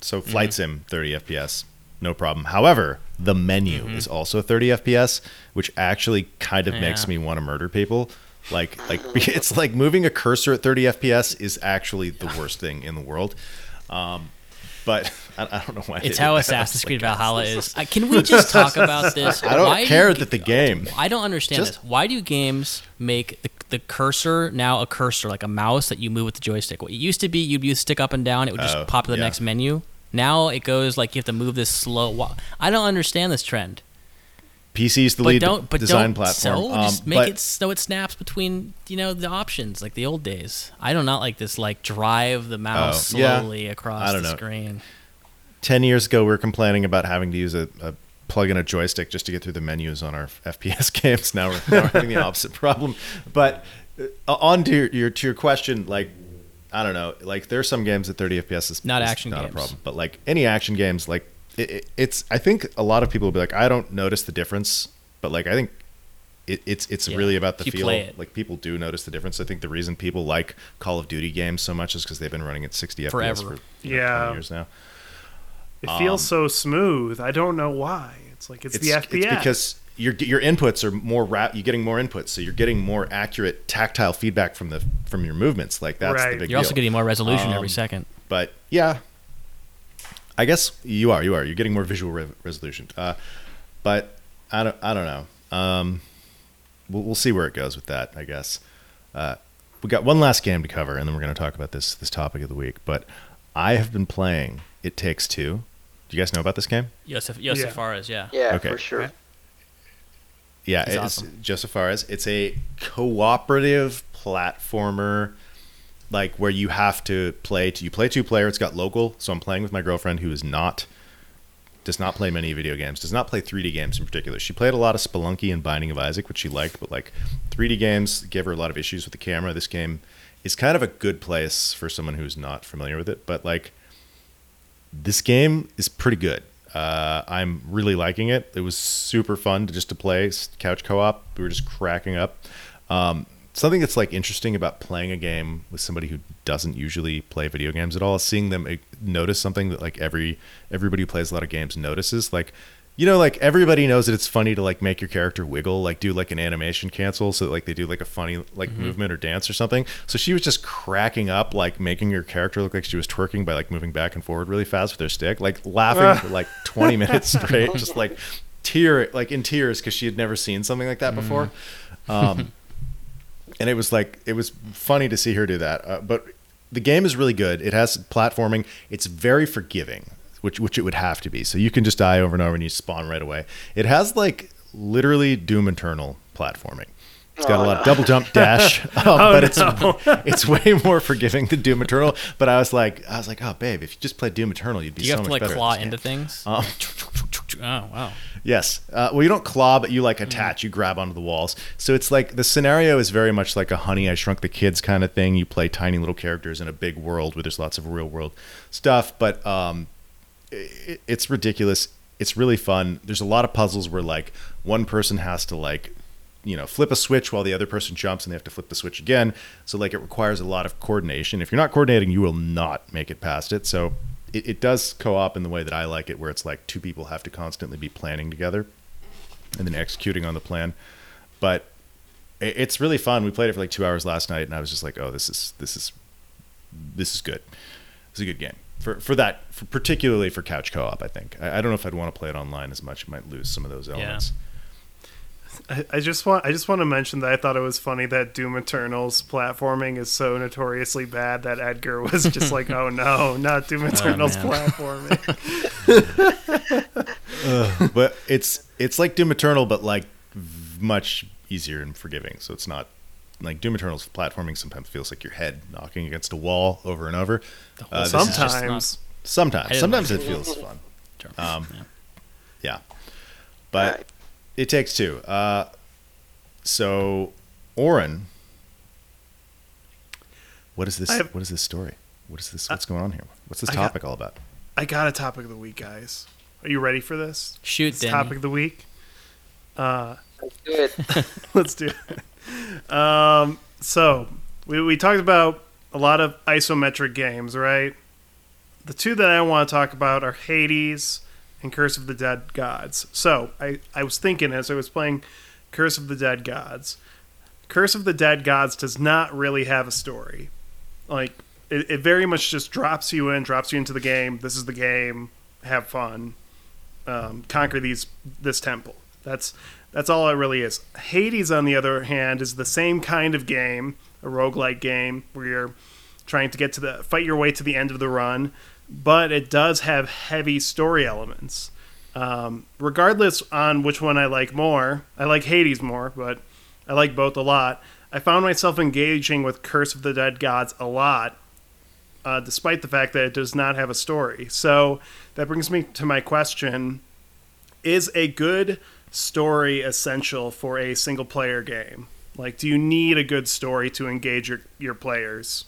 so. Mm-hmm. Flight Sim 30 FPS, no problem. However, the menu is also 30 FPS, which actually kind of makes Mm-hmm. Me want to murder people. Like like [laughs] it's like moving a cursor at 30 FPS is actually the worst thing in the world. Um, but [laughs] I, I don't know why. It's how. [laughs] Assassin's Creed like, Valhalla is. Uh, can we just talk about this? I don't Why do care you- that the game. I don't understand Just- this. Why do games make the, the cursor now a cursor, like a mouse that you move with the joystick? It used to be you'd use stick up and down, it would just Oh, pop to the yeah. next menu. Now it goes like you have to move this slow. wa- I don't understand this trend. PC's the But lead don't, but design don't platform. so Um, just make it so it snaps between you know the options like the old days. I do not like this like drive the mouse Oh, yeah. slowly across I don't the know. screen. 10 years ago, we were complaining about having to use a, a plug in a joystick just to get through the menus on our [laughs] FPS games. Now we're, now we're having the opposite problem. But uh, on to your, your to your question, like I don't know, like there are some games at 30 FPS is Not is action not games. a problem, but like any action games, like it, it, it's I think a lot of people will be like, I don't notice the difference, but like I think. It, it's it's Yeah, really about the if you feel. Like people do notice the difference. I think the reason people like Call of Duty games so much is because they've been running at 60 FPS Forever. for you know, Yeah. 20 years now. it feels um, so smooth. I don't know why. It's like it's, the FPS. It's because your your inputs are more rap. You're getting more inputs, so you're getting more accurate tactile feedback from the from your movements. Like that's Right. the big thing. You're also getting more resolution every Um, second. But yeah, I guess you are. You are. You're getting more visual re- resolution. Uh, but I don't. I don't know. Um, we'll, we'll see where it goes with that. I guess. Uh, we got one last game to cover, and then we're going to talk about this this topic of the week. But I have been playing It Takes Two. Do you guys know about this game? Josef, Yeah. Josef Fares, yeah. yeah Okay. for sure Right. Yeah, It's it's awesome. Josef Fares. It's a cooperative platformer, like where you have to play. To, You play two player. It's got local. So I'm playing with my girlfriend who is not, does not play many video games. Does not play 3D games in particular. She played a lot of Spelunky and Binding of Isaac, which she liked, but like 3D games gave her a lot of issues with the camera. This game is kind of a good place for someone who's not familiar with it, but like this game is pretty good. Uh, I'm really liking it. It was super fun to just to play couch co-op. We were just cracking up. Um, something that's like interesting about playing a game with somebody who doesn't usually play video games at all seeing them notice something that like every everybody who plays a lot of games notices. Like you know, like everybody knows that it's funny to like make your character wiggle, like do like an animation cancel, so that, like they do like a funny like movement or dance or something. So she was just cracking up, like making her character look like she was twerking by like moving back and forward really fast with her stick, like laughing for like 20 [laughs] minutes straight, just like tear like in tears because she had never seen something like that before. Um, [laughs] and it was like it was funny to see her do that. Uh, but the game is really good. It has platforming. It's very forgiving, which which it would have to be. So you can just die over and over and you spawn right away. It has like literally Doom Eternal platforming. It's got a Oh, lot of double jump [laughs] dash, um, Oh, but it's no. [laughs] it's way more forgiving than Doom Eternal. But I was like, I was like, oh babe, if you just played Doom Eternal, you'd be Do you so have to much like better. at claw this game. into things? [laughs] Um, oh wow. Yes. Uh, well, you don't claw, but you like Mm-hmm. attach. You grab onto the walls. So it's like the scenario is very much like a Honey I Shrunk the Kids kind of thing. You play tiny little characters in a big world where there's lots of real world stuff, but um, it, it's ridiculous. It's really fun. There's a lot of puzzles where like one person has to like you know flip a switch while the other person jumps and they have to flip the switch again. So like it requires a lot of coordination. If you're not coordinating you will not make it past it. So it, it does co-op in the way that i like it where it's like two people have to constantly be planning together and then executing on the plan. But it, it's really fun. We played it for like two hours last night and i was just like oh this is this is this is good. It's a good game for for that for particularly for couch co-op i think I, I don't know if i'd want to play it online as much it might lose some of those elements I, I just want I just want to mention that I thought it was funny that Doom Eternal's platforming is so notoriously bad that Edgar was just like, "Oh no, not Doom [laughs] oh, Eternal's man. platforming." [laughs] but it's it's like Doom Eternal, but like much easier and forgiving. So it's not like Doom Eternal's platforming. Sometimes feels like your head knocking against a wall over and over. Uh, this Sometimes, I sometimes, sometimes like it feels fun. Um, Yeah. Yeah, but Right. it takes two. Uh, so, Oren, what is this? Have- what is this story? What is this? What's going on here? What's this I got- topic all about? I got a topic of the week, guys. Are you ready for this? Shoot, This Danny. topic of the week. Uh, Let's do it. [laughs] Let's do it. Um, so we, we talked about a lot of isometric games, right? The two that I want to talk about are Hades and Curse of the Dead Gods. So I, I was thinking as I was playing Curse of the Dead Gods, Curse of the Dead Gods does not really have a story. Like it, it very much just drops you in, drops you into the game. This is the game. Have fun. Um, conquer these this temple. That's that's all it really is. Hades, on the other hand, is the same kind of game, a roguelike game where you're trying to get to the fight your way to the end of the run, but it does have heavy story elements. Um, regardless on which one I like more, I like Hades more, but I like both a lot. I found myself engaging with Curse of the Dead Gods a lot, uh, despite the fact that it does not have a story. So that brings me to my question: Is a good story essential for a single player game? Like, do you need a good story to engage your your players?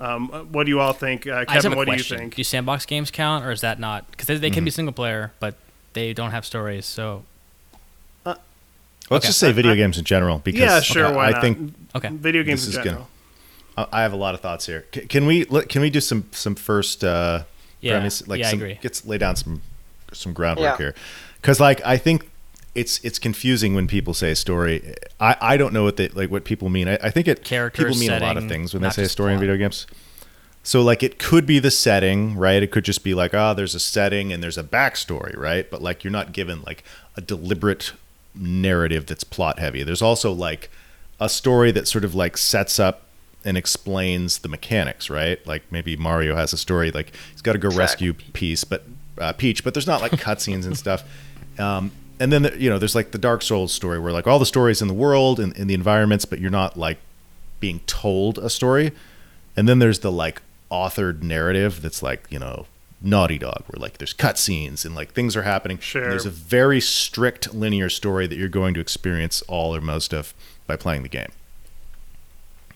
Um, what do you all think, uh, I just have Kevin? a What do you think? Do sandbox games count, or is that not? Because they, they Mm-hmm. can be single player, but they don't have stories. So Let's Okay. just say video I- games in general. Because yeah, sure. okay, why I not? think okay, video games this in is gonna- general. I I have a lot of thoughts here. C- Can we can we do some some first uh, Yeah. premise? Like Yeah, I agree. Let's lay down some some groundwork Yeah. here, because like I think it's it's confusing when people say story. I, I don't know what they like what people mean. I, I think it Characters, people mean a lot of things when they say story in video games. So like it could be the setting, right? It could just be like, oh, there's a setting and there's a backstory, right? But like you're not given like a deliberate narrative that's plot heavy. There's also like a story that sort of like sets up and explains the mechanics, right? Like maybe Mario has a story like he's got to go Exactly. rescue Peach, but uh, Peach, but there's not like cutscenes and stuff. [laughs] Um, and then you know there's like the Dark Souls story where like all the stories in the world and in the environments, but you're not like being told a story. And then there's the like authored narrative that's like you know Naughty Dog, where like there's cutscenes and like things are happening. Sure. There's a very strict linear story that you're going to experience all or most of by playing the game.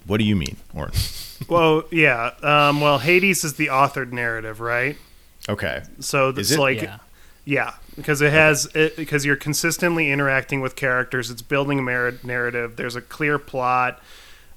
What do you mean, Oren? [laughs] Well, yeah. Um, well, Hades is the authored narrative, right? okay. So Is it's it? like yeah. Yeah, because it has it, because you're consistently interacting with characters. It's building a narrative. There's a clear plot.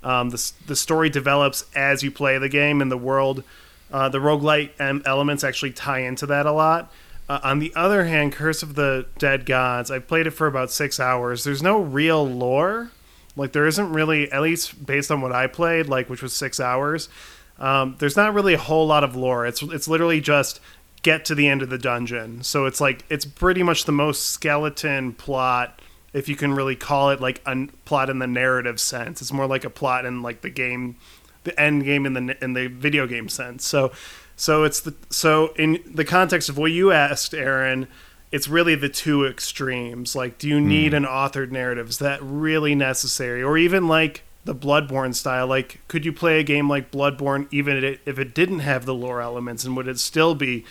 Um, the the story develops as you play the game, and the world, uh, the roguelite em- elements actually tie into that a lot. Uh, on the other hand, Curse of the Dead Gods, I played it for about six hours. There's no real lore. Like there isn't really, at least based on what I played, like which was six hours. Um, there's not really a whole lot of lore. It's it's literally just get to the end of the dungeon. So it's like it's pretty much the most skeleton plot, if you can really call it like a plot in the narrative sense. It's more like a plot in like the game, the end game in the in the video game sense. So, so it's the so in the context of what you asked, Aaron, it's really the two extremes. Like, do you need hmm. an authored narrative? Is that really necessary? Or even like the Bloodborne style. Like, could you play a game like Bloodborne even if it didn't have the lore elements, and would it still be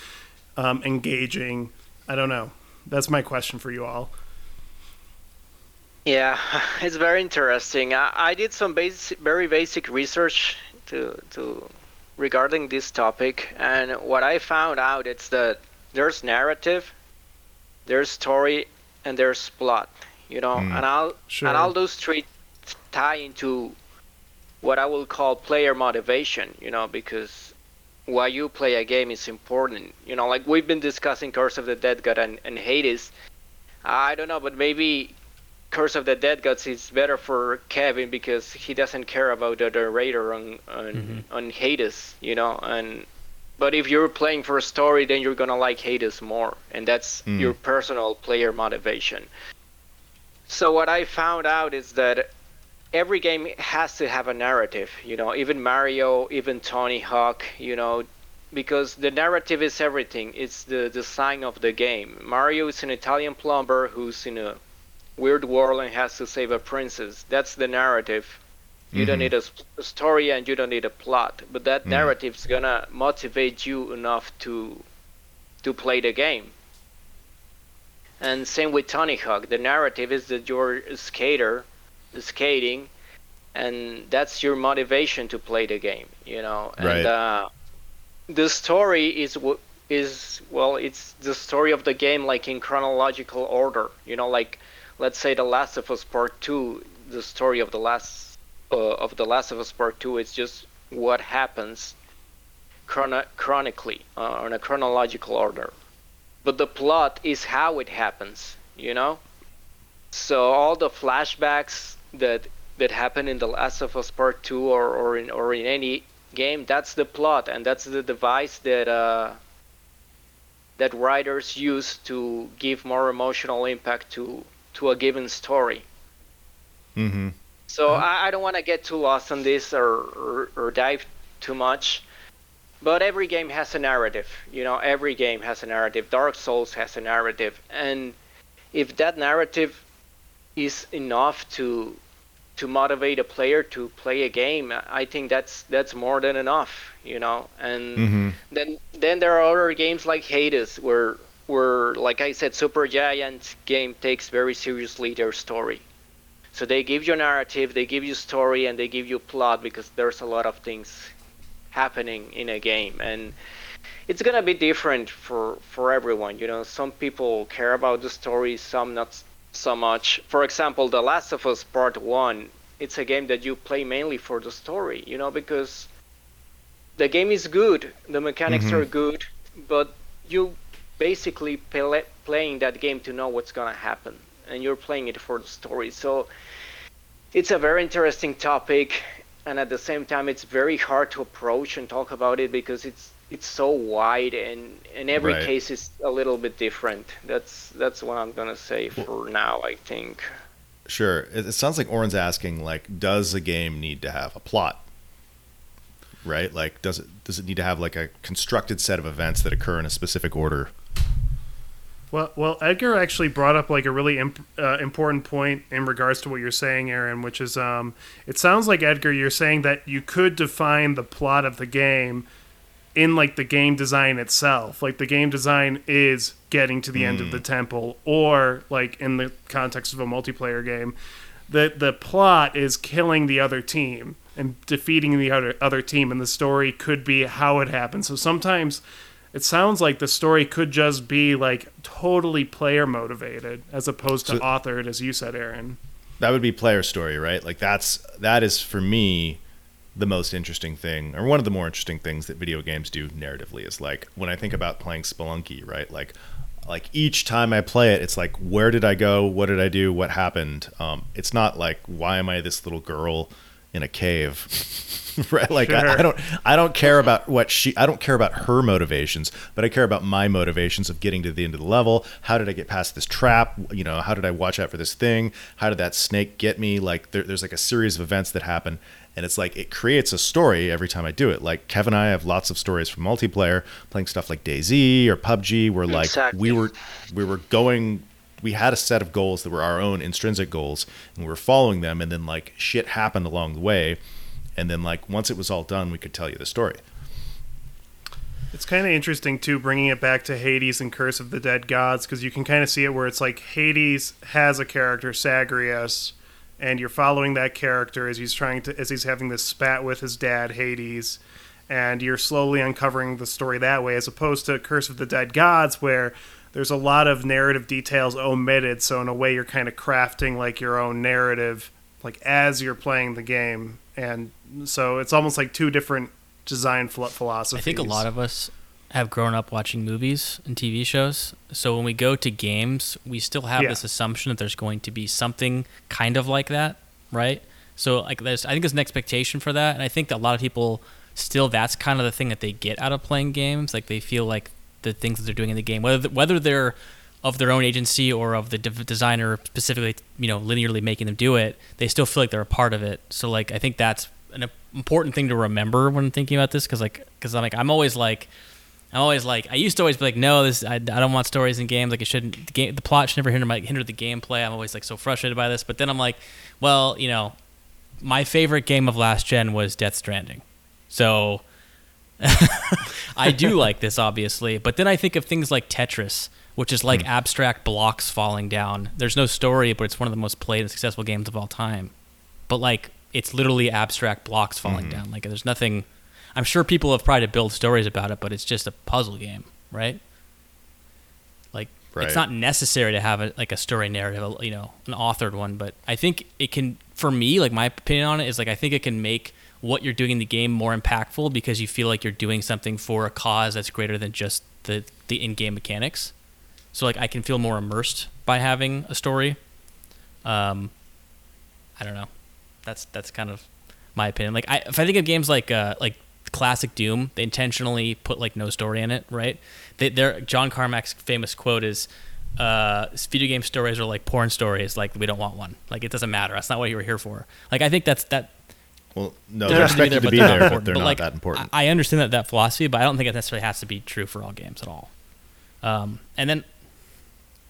um, engaging? I don't know. That's my question for you all. Yeah, [laughs] it's very interesting. I, I did some basic, very basic research to to regarding this topic, and what I found out is that there's narrative, there's story, and there's plot. You know, Mm. and all Sure. and all those three tie into what I will call player motivation. You know, because why you play a game is important. You know, like we've been discussing Curse of the Dead God and, and Hades. I don't know, but maybe Curse of the Dead Gods is better for Kevin because he doesn't care about the narrator on on, on Hades, you know. And but if you're playing for a story, then you're gonna like Hades more, and that's Mm. your personal player motivation. So what I found out is that every game has to have a narrative, you know. Even Mario, even Tony Hawk, you know, because the narrative is everything. It's the design of the game. Mario is an Italian plumber who's in a weird world and has to save a princess. That's the narrative. You don't Mhm. need a, story and you don't need a plot, but that Mhm. narrative's gonna motivate you enough to to play the game. And same with Tony Hawk. The narrative is that you're a skater, skating, and that's your motivation to play the game. You know, and Right. uh, the story is is well, it's the story of the game, like in chronological order. You know, like let's say The Last of Us Part Two. The story of the last uh, of The Last of Us Part Two is just what happens chrono- chronically uh, on a chronological order but the plot is how it happens you know so all the flashbacks that that happen in the last of us part 2 or, or in or in any game that's the plot and that's the device that uh that writers use to give more emotional impact to to a given story Mm-hmm. so I, I don't want to get too lost on this or, or, or dive too much. But every game has a narrative. You know, every game has a narrative. Dark Souls has a narrative. And if that narrative is enough to to motivate a player to play a game, I think that's that's more than enough, you know. And Mm-hmm. then then there are other games like Hades where where like I said Supergiant game takes very seriously their story. So they give you a narrative, they give you story, and they give you plot because there's a lot of things happening in a game, and it's gonna be different for for everyone. You know, some people care about the story, some not so much. For example, The Last of Us Part One, it's a game that you play mainly for the story. You know, because the game is good, the mechanics Mhm. are good, but you basically play, playing that game to know what's gonna happen, and you're playing it for the story. So it's a very interesting topic, and at the same time, it's very hard to approach and talk about it because it's it's so wide, and in every Right. case is a little bit different. That's that's what I'm gonna say for now. I think. Sure. It, it sounds like Oren's asking, like, does a game need to have a plot? Right? Like, does it does it need to have like a constructed set of events that occur in a specific order? Well, well, Edgar actually brought up like a really imp- uh, important point in regards to what you're saying, Aaron, which is, um, it sounds like Edgar, you're saying that you could define the plot of the game in like the game design itself. Like the game design is getting to the end of the mm. temple, or like in the context of a multiplayer game, the the plot is killing the other team and defeating the other other team, and the story could be how it happened. So sometimes it sounds like the story could just be like totally player motivated as opposed to So- authored, as you said, Aaron. That would be player story, right? Like that's that is for me the most interesting thing, or one of the more interesting things that video games do narratively is like when I think about playing Spelunky, right? Like like each time I play it, it's like where did I go? What did I do? What happened? Um, it's not like why am I this little girl in a cave? [laughs] right? Like I, I don't I don't care about what she I don't care about her motivations, but I care about my motivations of getting to the end of the level. How did I get past this trap? You know, how did I watch out for this thing? How did that snake get me? Like there, there's like a series of events that happen, And it's like it creates a story every time I do it. Like Kevin and I have lots of stories from multiplayer, playing stuff like DayZ or PUBG, where like Exactly. we were we were going we had a set of goals that were our own intrinsic goals and we were following them and then like shit happened along the way and then like once it was all done we could tell you the story It's kind of interesting too, bringing it back to Hades and Curse of the Dead Gods, because you can kind of see it where it's like Hades has a character, Zagreus, and you're following that character as he's trying to as he's having this spat with his dad, Hades, and you're slowly uncovering the story that way, as opposed to Curse of the Dead Gods, where there's a lot of narrative details omitted. So in a way, you're kind of crafting like your own narrative, like as you're playing the game, and so it's almost like two different design philo- I philosophies. think a lot of us have grown up watching movies and TV shows. So when we go to games, we still have Yeah. this assumption that there's going to be something kind of like that, right? So like there's I think there's an expectation for that and I think that a lot of people still that's kind of the thing that they get out of playing games. Like they feel like the things that they're doing in the game whether whether they're of their own agency or of the de- designer specifically, you know, linearly making them do it, they still feel like they're a part of it. So like I think that's an important thing to remember when thinking about this because like because I'm like I'm always like I'm always like I used to always be like no this I, I don't want stories in games. Like it shouldn't the game the plot should never hinder my hinder the gameplay. I'm always like so frustrated by this. But then I'm like well you know my favorite game of last gen was Death Stranding. So [laughs] I do [laughs] like this obviously. But then I think of things like Tetris which is like hmm. abstract blocks falling down. There's no story but it's one of the most played and successful games of all time. But like it's literally abstract blocks falling hmm. down. Like there's nothing. I'm sure people have tried to build stories about it, but it's just a puzzle game, right? Like Right. it's not necessary to have a, like a story narrative, you know, an authored one. But I think it can, for me, like my opinion on it is like I think it can make what you're doing in the game more impactful because you feel like you're doing something for a cause that's greater than just the the in-game mechanics. So like I can feel more immersed by having a story. Um, I don't know. That's that's kind of my opinion. Like I, if I think of games like uh, like classic Doom, they intentionally put like no story in it, right? They, their John Carmack's famous quote is, uh, "Video game stories are like porn stories. Like we don't want one. Like it doesn't matter. That's not what you were here for." Like I think that's that. well no they're they're expected to be they're there but they're But, not like, that important I I understand that that philosophy, but I don't think it necessarily has to be true for all games at all. Um, and then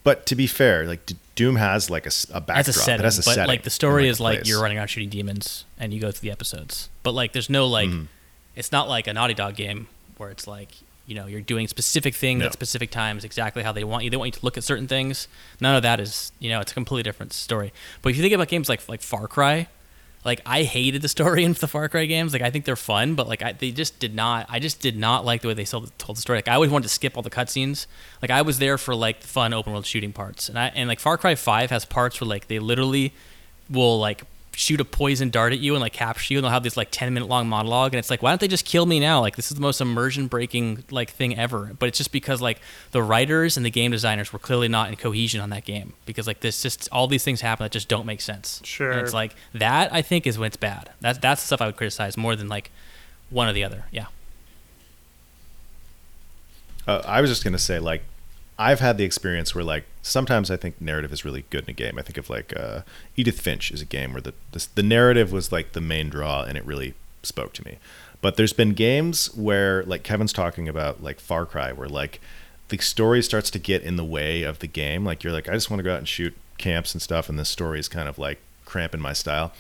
but to be fair like doom has like a backdrop That's a setting, it has a but setting like the story a is like place. you're running around shooting demons and you go through the episodes. But like there's no like Mhm. It's not like a Naughty Dog game where it's like you know you're doing specific things No. at specific times exactly how they want you. They want you to look at certain things. None of that is you know it's a completely different story. But if you think about games like like Far Cry, like I hated the story [laughs] in the Far Cry games. Like I think they're fun, but like I, they just did not. I just did not like the way they told, the story. Like I always wanted to skip all the cutscenes. Like I was there for like the fun open world shooting parts, and I and like Far Cry Five has parts where like they literally will like shoot a poison dart at you and like capture you and they'll have this like 10 minute long monologue and it's like why don't they just kill me now? Like this is the most immersion breaking like thing ever. But it's just because like the writers and the game designers were clearly not in cohesion on that game because like this just all these things happen that just don't make sense. Sure. and it's like that i think is when it's bad. That's that's the stuff i would criticize more than like one or the other. Yeah. Uh, I was just gonna say, like, I've had the experience where, like, sometimes I think narrative is really good in a game. I think of like uh, Edith Finch is a game where the, the the narrative was like the main draw, and it really spoke to me. But there's been games where, like Kevin's talking about, like Far Cry, where like the story starts to get in the way of the game. Like you're like, I just want to go out and shoot camps and stuff, and the story is kind of like cramping my style.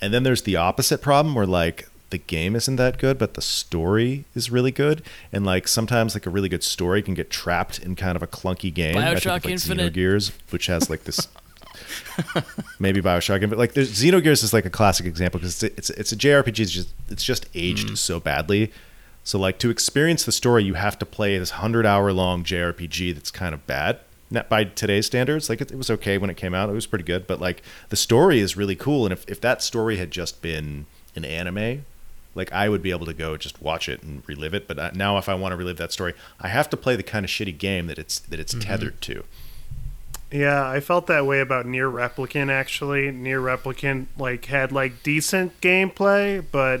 And then there's the opposite problem where like the game isn't that good, but the story is really good. And like sometimes like a really good story can get trapped in kind of a clunky game. I think Bioshock of, like Infinite. Xenogears, which has like this [laughs] maybe Bioshock, but like there's Xenogears is like a classic example because it's, it's it's a JRPG. It's just it's just aged Mm. so badly. So like to experience the story, you have to play this hundred hour long JRPG that's kind of bad. Not by today's standards, like it, it was okay when it came out. It was pretty good, but like the story is really cool. And if if that story had just been an anime, like I would be able to go just watch it and relive it. But uh, now if I want to relive that story, I have to play the kind of shitty game that it's that it's tethered to. Yeah, I felt that way about NieR Replicant actually. NieR Replicant like had like decent gameplay, but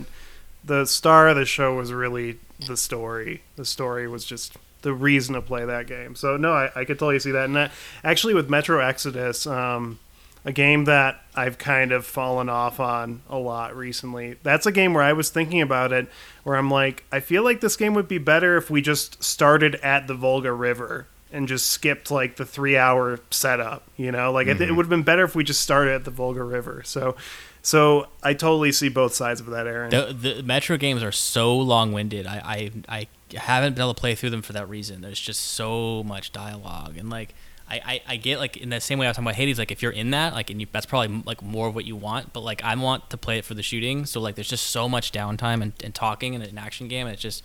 the star of the show was really the story. The story was just the reason to play that game. So no, I, I could totally see that. And that, actually with Metro Exodus, um, a game that I've kind of fallen off on a lot recently. That's a game where I was thinking about it, where I'm like, I feel like this game would be better if we just started at the Volga River and just skipped like the three hour setup. You know, like it, it mm-hmm. would have been better if we just started at the Volga River. So, so I totally see both sides of that, Aaron. The, the Metro games are so long-winded. I, I I haven't been able to play through them for that reason. There's just so much dialogue and like I, I, I get like in the same way I was talking about Hades. Like if you're in that, like and you, that's probably like more of what you want. But like I want to play it for the shooting. So like there's just so much downtime and, and talking in an action game. And it's just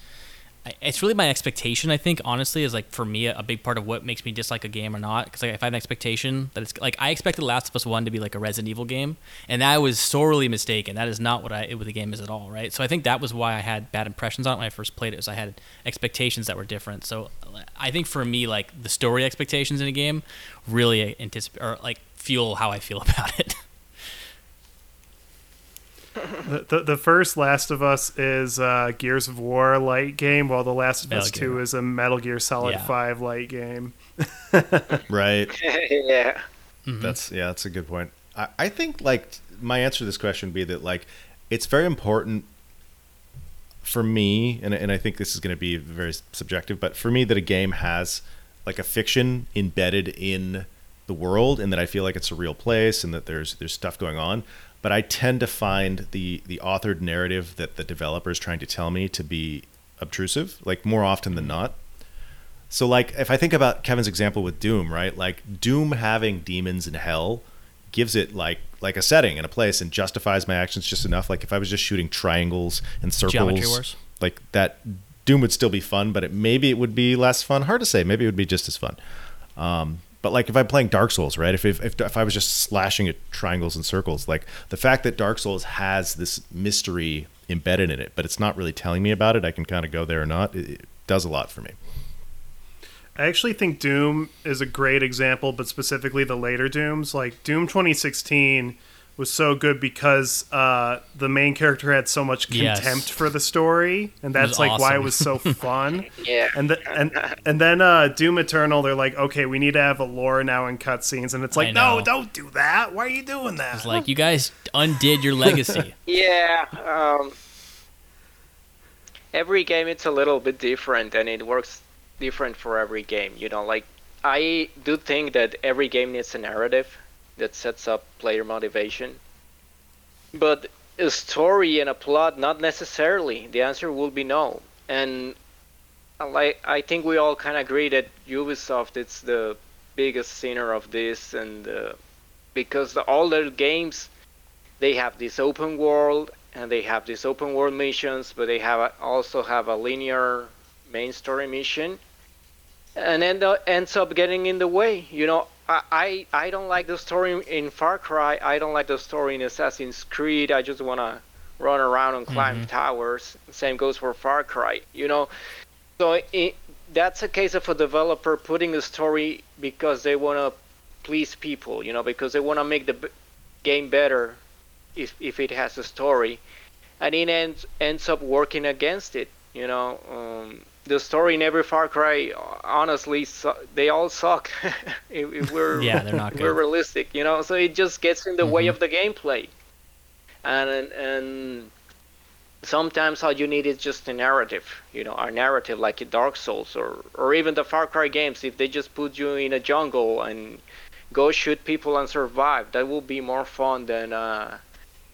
it's really my expectation. I think honestly is like for me a, big part of what makes me dislike a game or not. Because like if I have an expectation that it's like I expected Last of Us One to be like a Resident Evil game, and I was sorely mistaken. That is not what I what the game is at all. Right. So I think that was why I had bad impressions on it when I first played it. Was I had expectations that were different. So I think for me like the story expectations in a game really anticipate or like fuel how I feel [laughs] about it. The, the, the first Last of Us is uh, Gears of War light game, while the Last of Metal Us Gear. 2 is a Metal Gear Solid Yeah. 5 light game. [laughs] Right. [laughs] yeah. That's yeah, that's a good point. I, I think like my answer to this question would be that like it's very important for me, and and I think this is going to be very subjective, but for me that a game has like a fiction embedded in the world, and that I feel like it's a real place, and that there's there's stuff going on. But I tend to find the the authored narrative that the developer is trying to tell me to be obtrusive, like more often than not. So like if I think about Kevin's example with Doom, right? Like Doom having demons in hell gives it like like a setting and a place and justifies my actions just enough. Like if I was just shooting triangles and circles, like that Doom would still be fun, but it maybe it would be less fun. Hard to say. Maybe it would be just as fun. Um, but like if I'm playing Dark Souls, right? If, if if if I was just slashing at triangles and circles, like the fact that Dark Souls has this mystery embedded in it, but it's not really telling me about it, I can kind of go there or not. It, it does a lot for me. I actually think Doom is a great example, but specifically the later Dooms. Like Doom 2016 was so good because uh, the main character had so much Yes. contempt for the story, and that's like why it was so [laughs] fun. Yeah. And the, and and then uh, Doom Eternal, they're like, okay, we need to have a lore now in cutscenes, and it's like, no, don't do that. Why are you doing that? It's like you guys undid your legacy. [laughs] Yeah. Um, every game it's a little bit different, and it works different for every game. You know, like I do think that every game needs a narrative that sets up player motivation, but a story and a plot not necessarily. The answer will be no. And like I think we all kind of agree that Ubisoft it's the biggest sinner of this, and uh, because the, all their games they have this open world and they have these open world missions, but they have a, also have a linear main story mission, and then the, ends up getting in the way. You know, I, I I don't like the story in Far Cry. I don't like the story in Assassin's Creed. I just wanna run around and climb towers. Same goes for Far Cry. You know, so it, that's a case of a developer putting a story because they wanna please people. You know, because they wanna make the b- game better if if it has a story, and it ends ends up working against it. You know, um, the story in every Far Cry, honestly, su- they all suck. [laughs] if, if we're Yeah, they're not we're. Mm-hmm. realistic, you know. So it just gets in the way of the gameplay, and and sometimes all you need is just a narrative, you know, a narrative like in Dark Souls or or even the Far Cry games. If they just put you in a jungle and go shoot people and survive, that will be more fun than uh,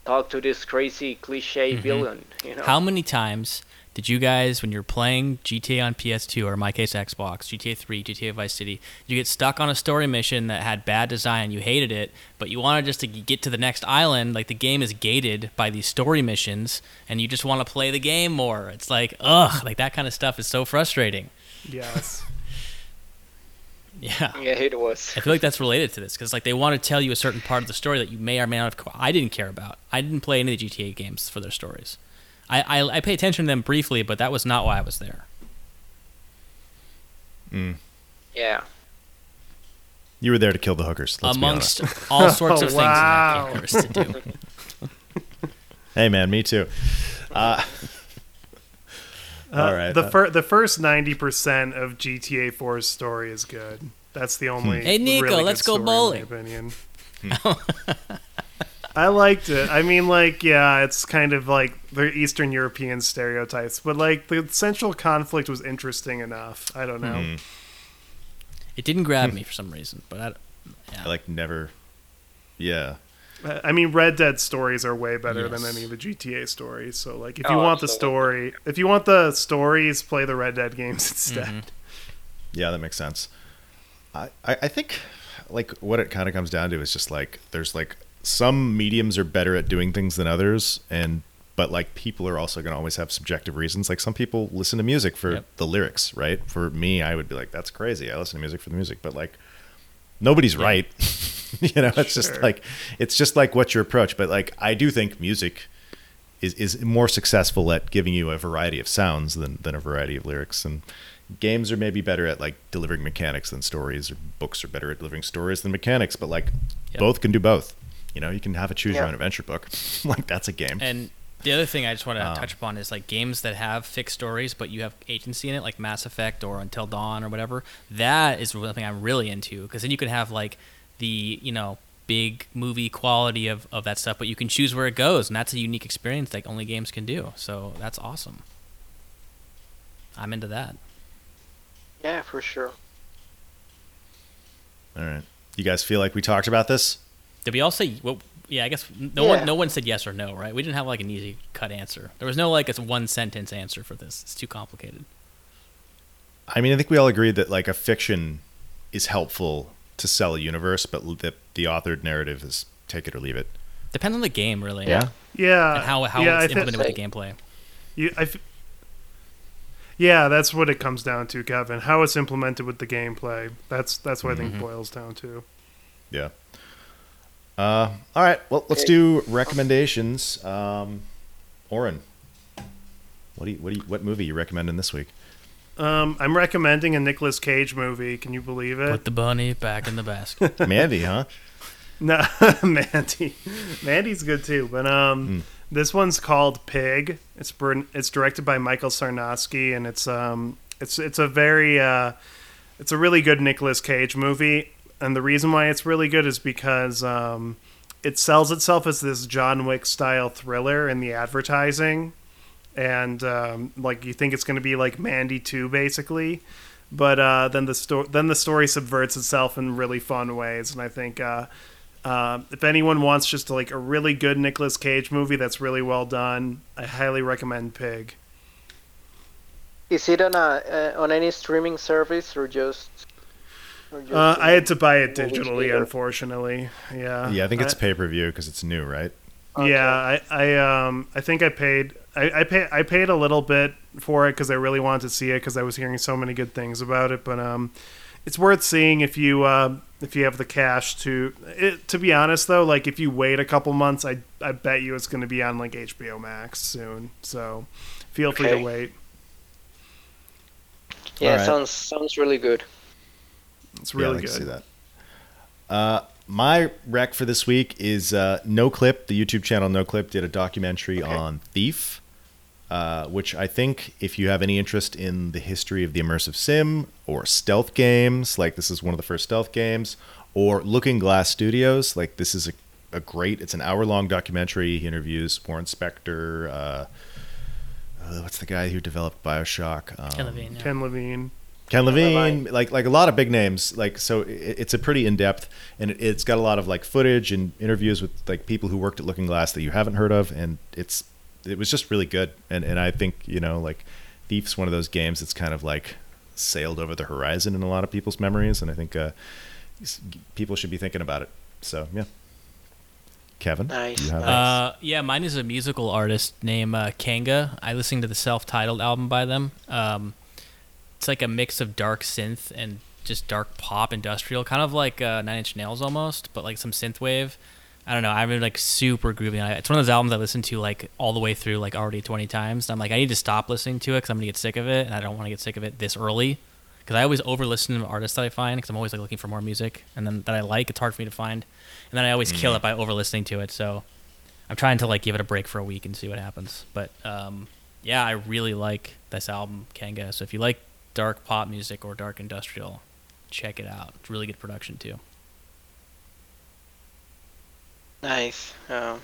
talk to this crazy cliche villain. You know. How many times did you guys, when you're playing GTA on PS2 or in my case Xbox, GTA 3, GTA Vice City, you get stuck on a story mission that had bad design, you hated it, but you wanted just to get to the next island, like the game is gated by these story missions, and you just want to play the game more. It's like, ugh, like that kind of stuff is so frustrating. yes. [laughs] Yeah. Yeah, it was. I feel like that's related to this because like they want to tell you a certain part of the story that you may or may not have. I didn't care about. I didn't play any of the GTA games for their stories. I, I I pay attention to them briefly, but that was not why I was there. Yeah. You were there to kill the hookers. Let's Amongst be all [laughs] sorts of Wow. things in that game there is to do. [laughs] Hey, man, me too. Uh, [laughs] all right. The uh, fir- the first ninety percent of GTA 4's story is good. That's the only. Hey, Niko, really let's go story in my bowling. opinion. I liked it. I mean, like, yeah, it's kind of like the Eastern European stereotypes, but like the central conflict was interesting enough. I don't know. Mhm. It didn't grab me for some reason, but I, yeah. I like never. Yeah. I mean, Red Dead stories are way better than any of the GTA stories. So, like, if you Oh, want the story, if you want the stories, play the Red Dead games instead. Mhm. Yeah, that makes sense. I, I I think like what it kind of comes down to is just like there's like some mediums are better at doing things than others, and but like people are also going to always have subjective reasons. Like some people listen to music for Yep. the lyrics, right? For me, I would be like, that's crazy. I listen to music for the music, but like nobody's right. [laughs] you know, it's just like it's just like what's your approach. But like I do think music is is more successful at giving you a variety of sounds than than a variety of lyrics and games are maybe better at like delivering mechanics than stories or books are better at delivering stories than mechanics but like Yep. both can do both you know you can have a choose-your-own-adventure book [laughs] like that's a game And the other thing I just want to Um, touch upon is like games that have fixed stories, but you have agency in it, like Mass Effect or Until Dawn or whatever. That is something I'm really into because then you can have like the you know big movie quality of, of that stuff, but you can choose where it goes, and that's a unique experience like only games can do. So that's awesome. I'm into that. Yeah, for sure. all right you guys feel like we talked about this Did we all say? Well, yeah, I guess no Yeah. one no one said yes or no, right? We didn't have like an easy cut answer. There was no like it's one sentence answer for this. It's too complicated. i mean i think we all agreed that like a fiction is helpful to sell a universe but the, the authored narrative is take it or leave it Depends on the game, really. yeah Yeah, And how how yeah, I it's thi- implemented with the gameplay. You, I f- yeah, that's what it comes down to, Kevin. How it's implemented with the gameplay. That's that's what I think Mhm. boils down to. Yeah. Uh, all right. Well, let's do recommendations. Um, Oren, what do you, what do you, what movie you recommending this week? Um, I'm recommending a Nicolas Cage movie. Can you believe it? Put the bunny back in the basket. [laughs] Mandy, huh? No, [laughs] Mandy. Mandy's good too, but um, this one's called Pig. It's it's directed by Michael Sarnoski, and it's um, it's it's a very uh, it's a really good Nicolas Cage movie. And the reason why it's really good is because um, it sells itself as this John Wick style thriller in the advertising, and um, like you think it's going to be like Mandy two, basically. But uh, then the sto- then the story subverts itself in really fun ways, and I think uh, uh, if anyone wants just like a really good Nicolas Cage movie that's really well done, I highly recommend Pig. Is it on a uh, on any streaming service or just? Or just Uh, I had to buy it digitally, unfortunately. Yeah. Yeah, I think it's I- pay per view because it's new, right? Okay. Yeah, I, I um I think I paid I, I pay I paid a little bit for it because I really wanted to see it because I was hearing so many good things about it. But um, it's worth seeing if you uh, if you have the cash to. It, to be honest though, like if you wait a couple months, I I bet you it's going to be on like HBO Max soon. So feel free to wait. Yeah, Alright. sounds sounds really good. It's Yeah, I'd really like to see that. Uh, my rec for this week is uh, Noclip. The YouTube channel Noclip did a documentary Okay. on Thief, uh, which I think if you have any interest in the history of the immersive sim or stealth games, like this is one of the first stealth games, or Looking Glass Studios, like this is a, a great. It's an hour long documentary. He interviews Warren Spector. Uh, uh, what's the guy who developed Bioshock? Um, Ken Levine, yeah. Ken Levine. Ken Levine, Levine. like like a lot of big names. Like so, it, it's a pretty in depth, and it, it's got a lot of like footage and interviews with like people who worked at Looking Glass that you haven't heard of, and it's it was just really good. And and I think you know like Thief's one of those games that's kind of like sailed over the horizon in a lot of people's memories, and I think uh, people should be thinking about it. So yeah, Kevin, Nice, you have nice. Uh, yeah, mine is a musical artist named uh, Kanga. I listened to the self-titled album by them. Um, it's like a mix of dark synth and just dark pop industrial, kind of like uh, Nine Inch Nails almost, but like some synth wave. I don't know. I'm like super groovy. It's one of those albums I listen to like all the way through, like already 20 times. And I'm like, I need to stop listening to it because I'm gonna get sick of it, and I don't want to get sick of it this early. Because I always over listen to artists that I find because I'm always like looking for more music and then that I like. It's hard for me to find, and then I always kill it by over listening to it. So I'm trying to like give it a break for a week and see what happens. But um, yeah, I really like this album, Kanga. So if you like dark pop music or dark industrial, check it out. It's really good production too. Nice. Uh,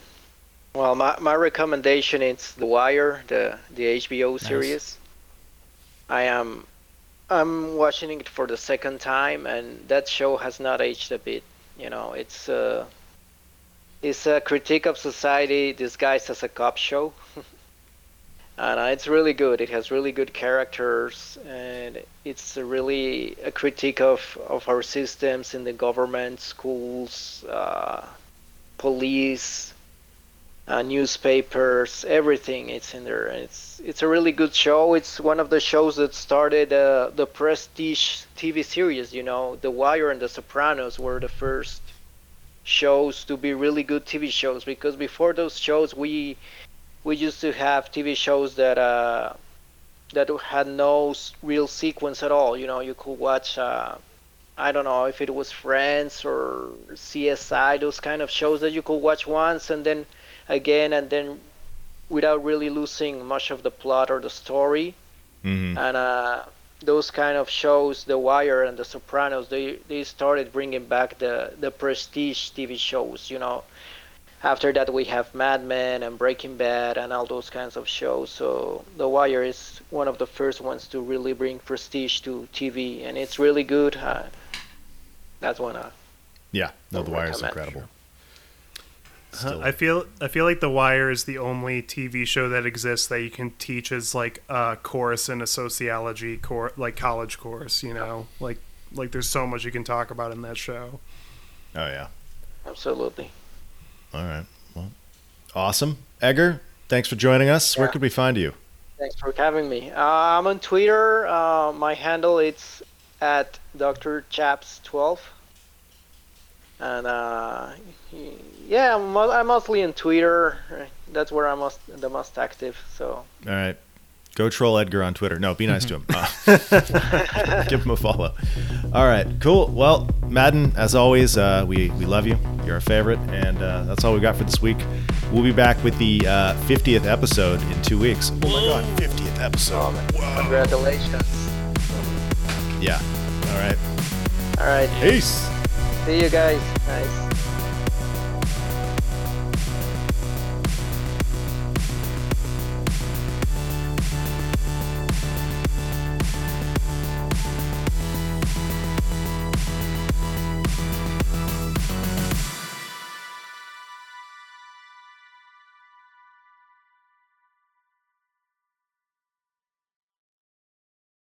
well, my, my recommendation is The Wire, the the HBO Nice. series. I am I'm watching it for the second time, and that show has not aged a bit. You know, it's uh, it's a critique of society disguised as a cop show, [laughs] and uh, it's really good. It has really good characters, and it's a really a critique of of our systems in the government, schools, uh, police, uh, newspapers, everything. It's in there. It's it's a really good show. It's one of the shows that started uh, the prestige TV series. You know, The Wire and The Sopranos were the first shows to be really good TV shows because before those shows we we used to have TV shows that uh, that had no real sequence at all. You know, you could watch. Uh, I don't know if it was Friends or CSI, those kind of shows that you could watch once and then again and then without really losing much of the plot or the story. hmm And uh, those kind of shows, The Wire and The Sopranos, they they started bringing back the the prestige TV shows. You know, after that we have Mad Men and Breaking Bad and all those kinds of shows. So The Wire is one of the first ones to really bring prestige to TV, and it's really good. Uh, that's one. Uh, Yeah, no, The Wire is incredible. Uh, Still- I feel I feel like The Wire is the only TV show that exists that you can teach as like a course in a sociology course, like college course. You know, like like there's so much you can talk about in that show. oh yeah. absolutely. All right. Well, awesome. Edgar, thanks for joining us. Where could we find you? Thanks for having me. Uh, I'm on Twitter. Uh, my handle it's at Dr. Chaps 12. And uh, yeah, I'm, I'm mostly on Twitter. That's where I'm most, the most active. So All right. Go troll Edgar on Twitter. No, be nice to him. Uh, [laughs] give him a follow. All right, cool. Well, Madden, as always, uh, we, we love you. You're our favorite. And uh, that's all we got for this week. We'll be back with the uh, 50th episode in two weeks. Oh my God, 50th episode. congratulations. Yeah. All right. All right. Peace. See you guys. Nice.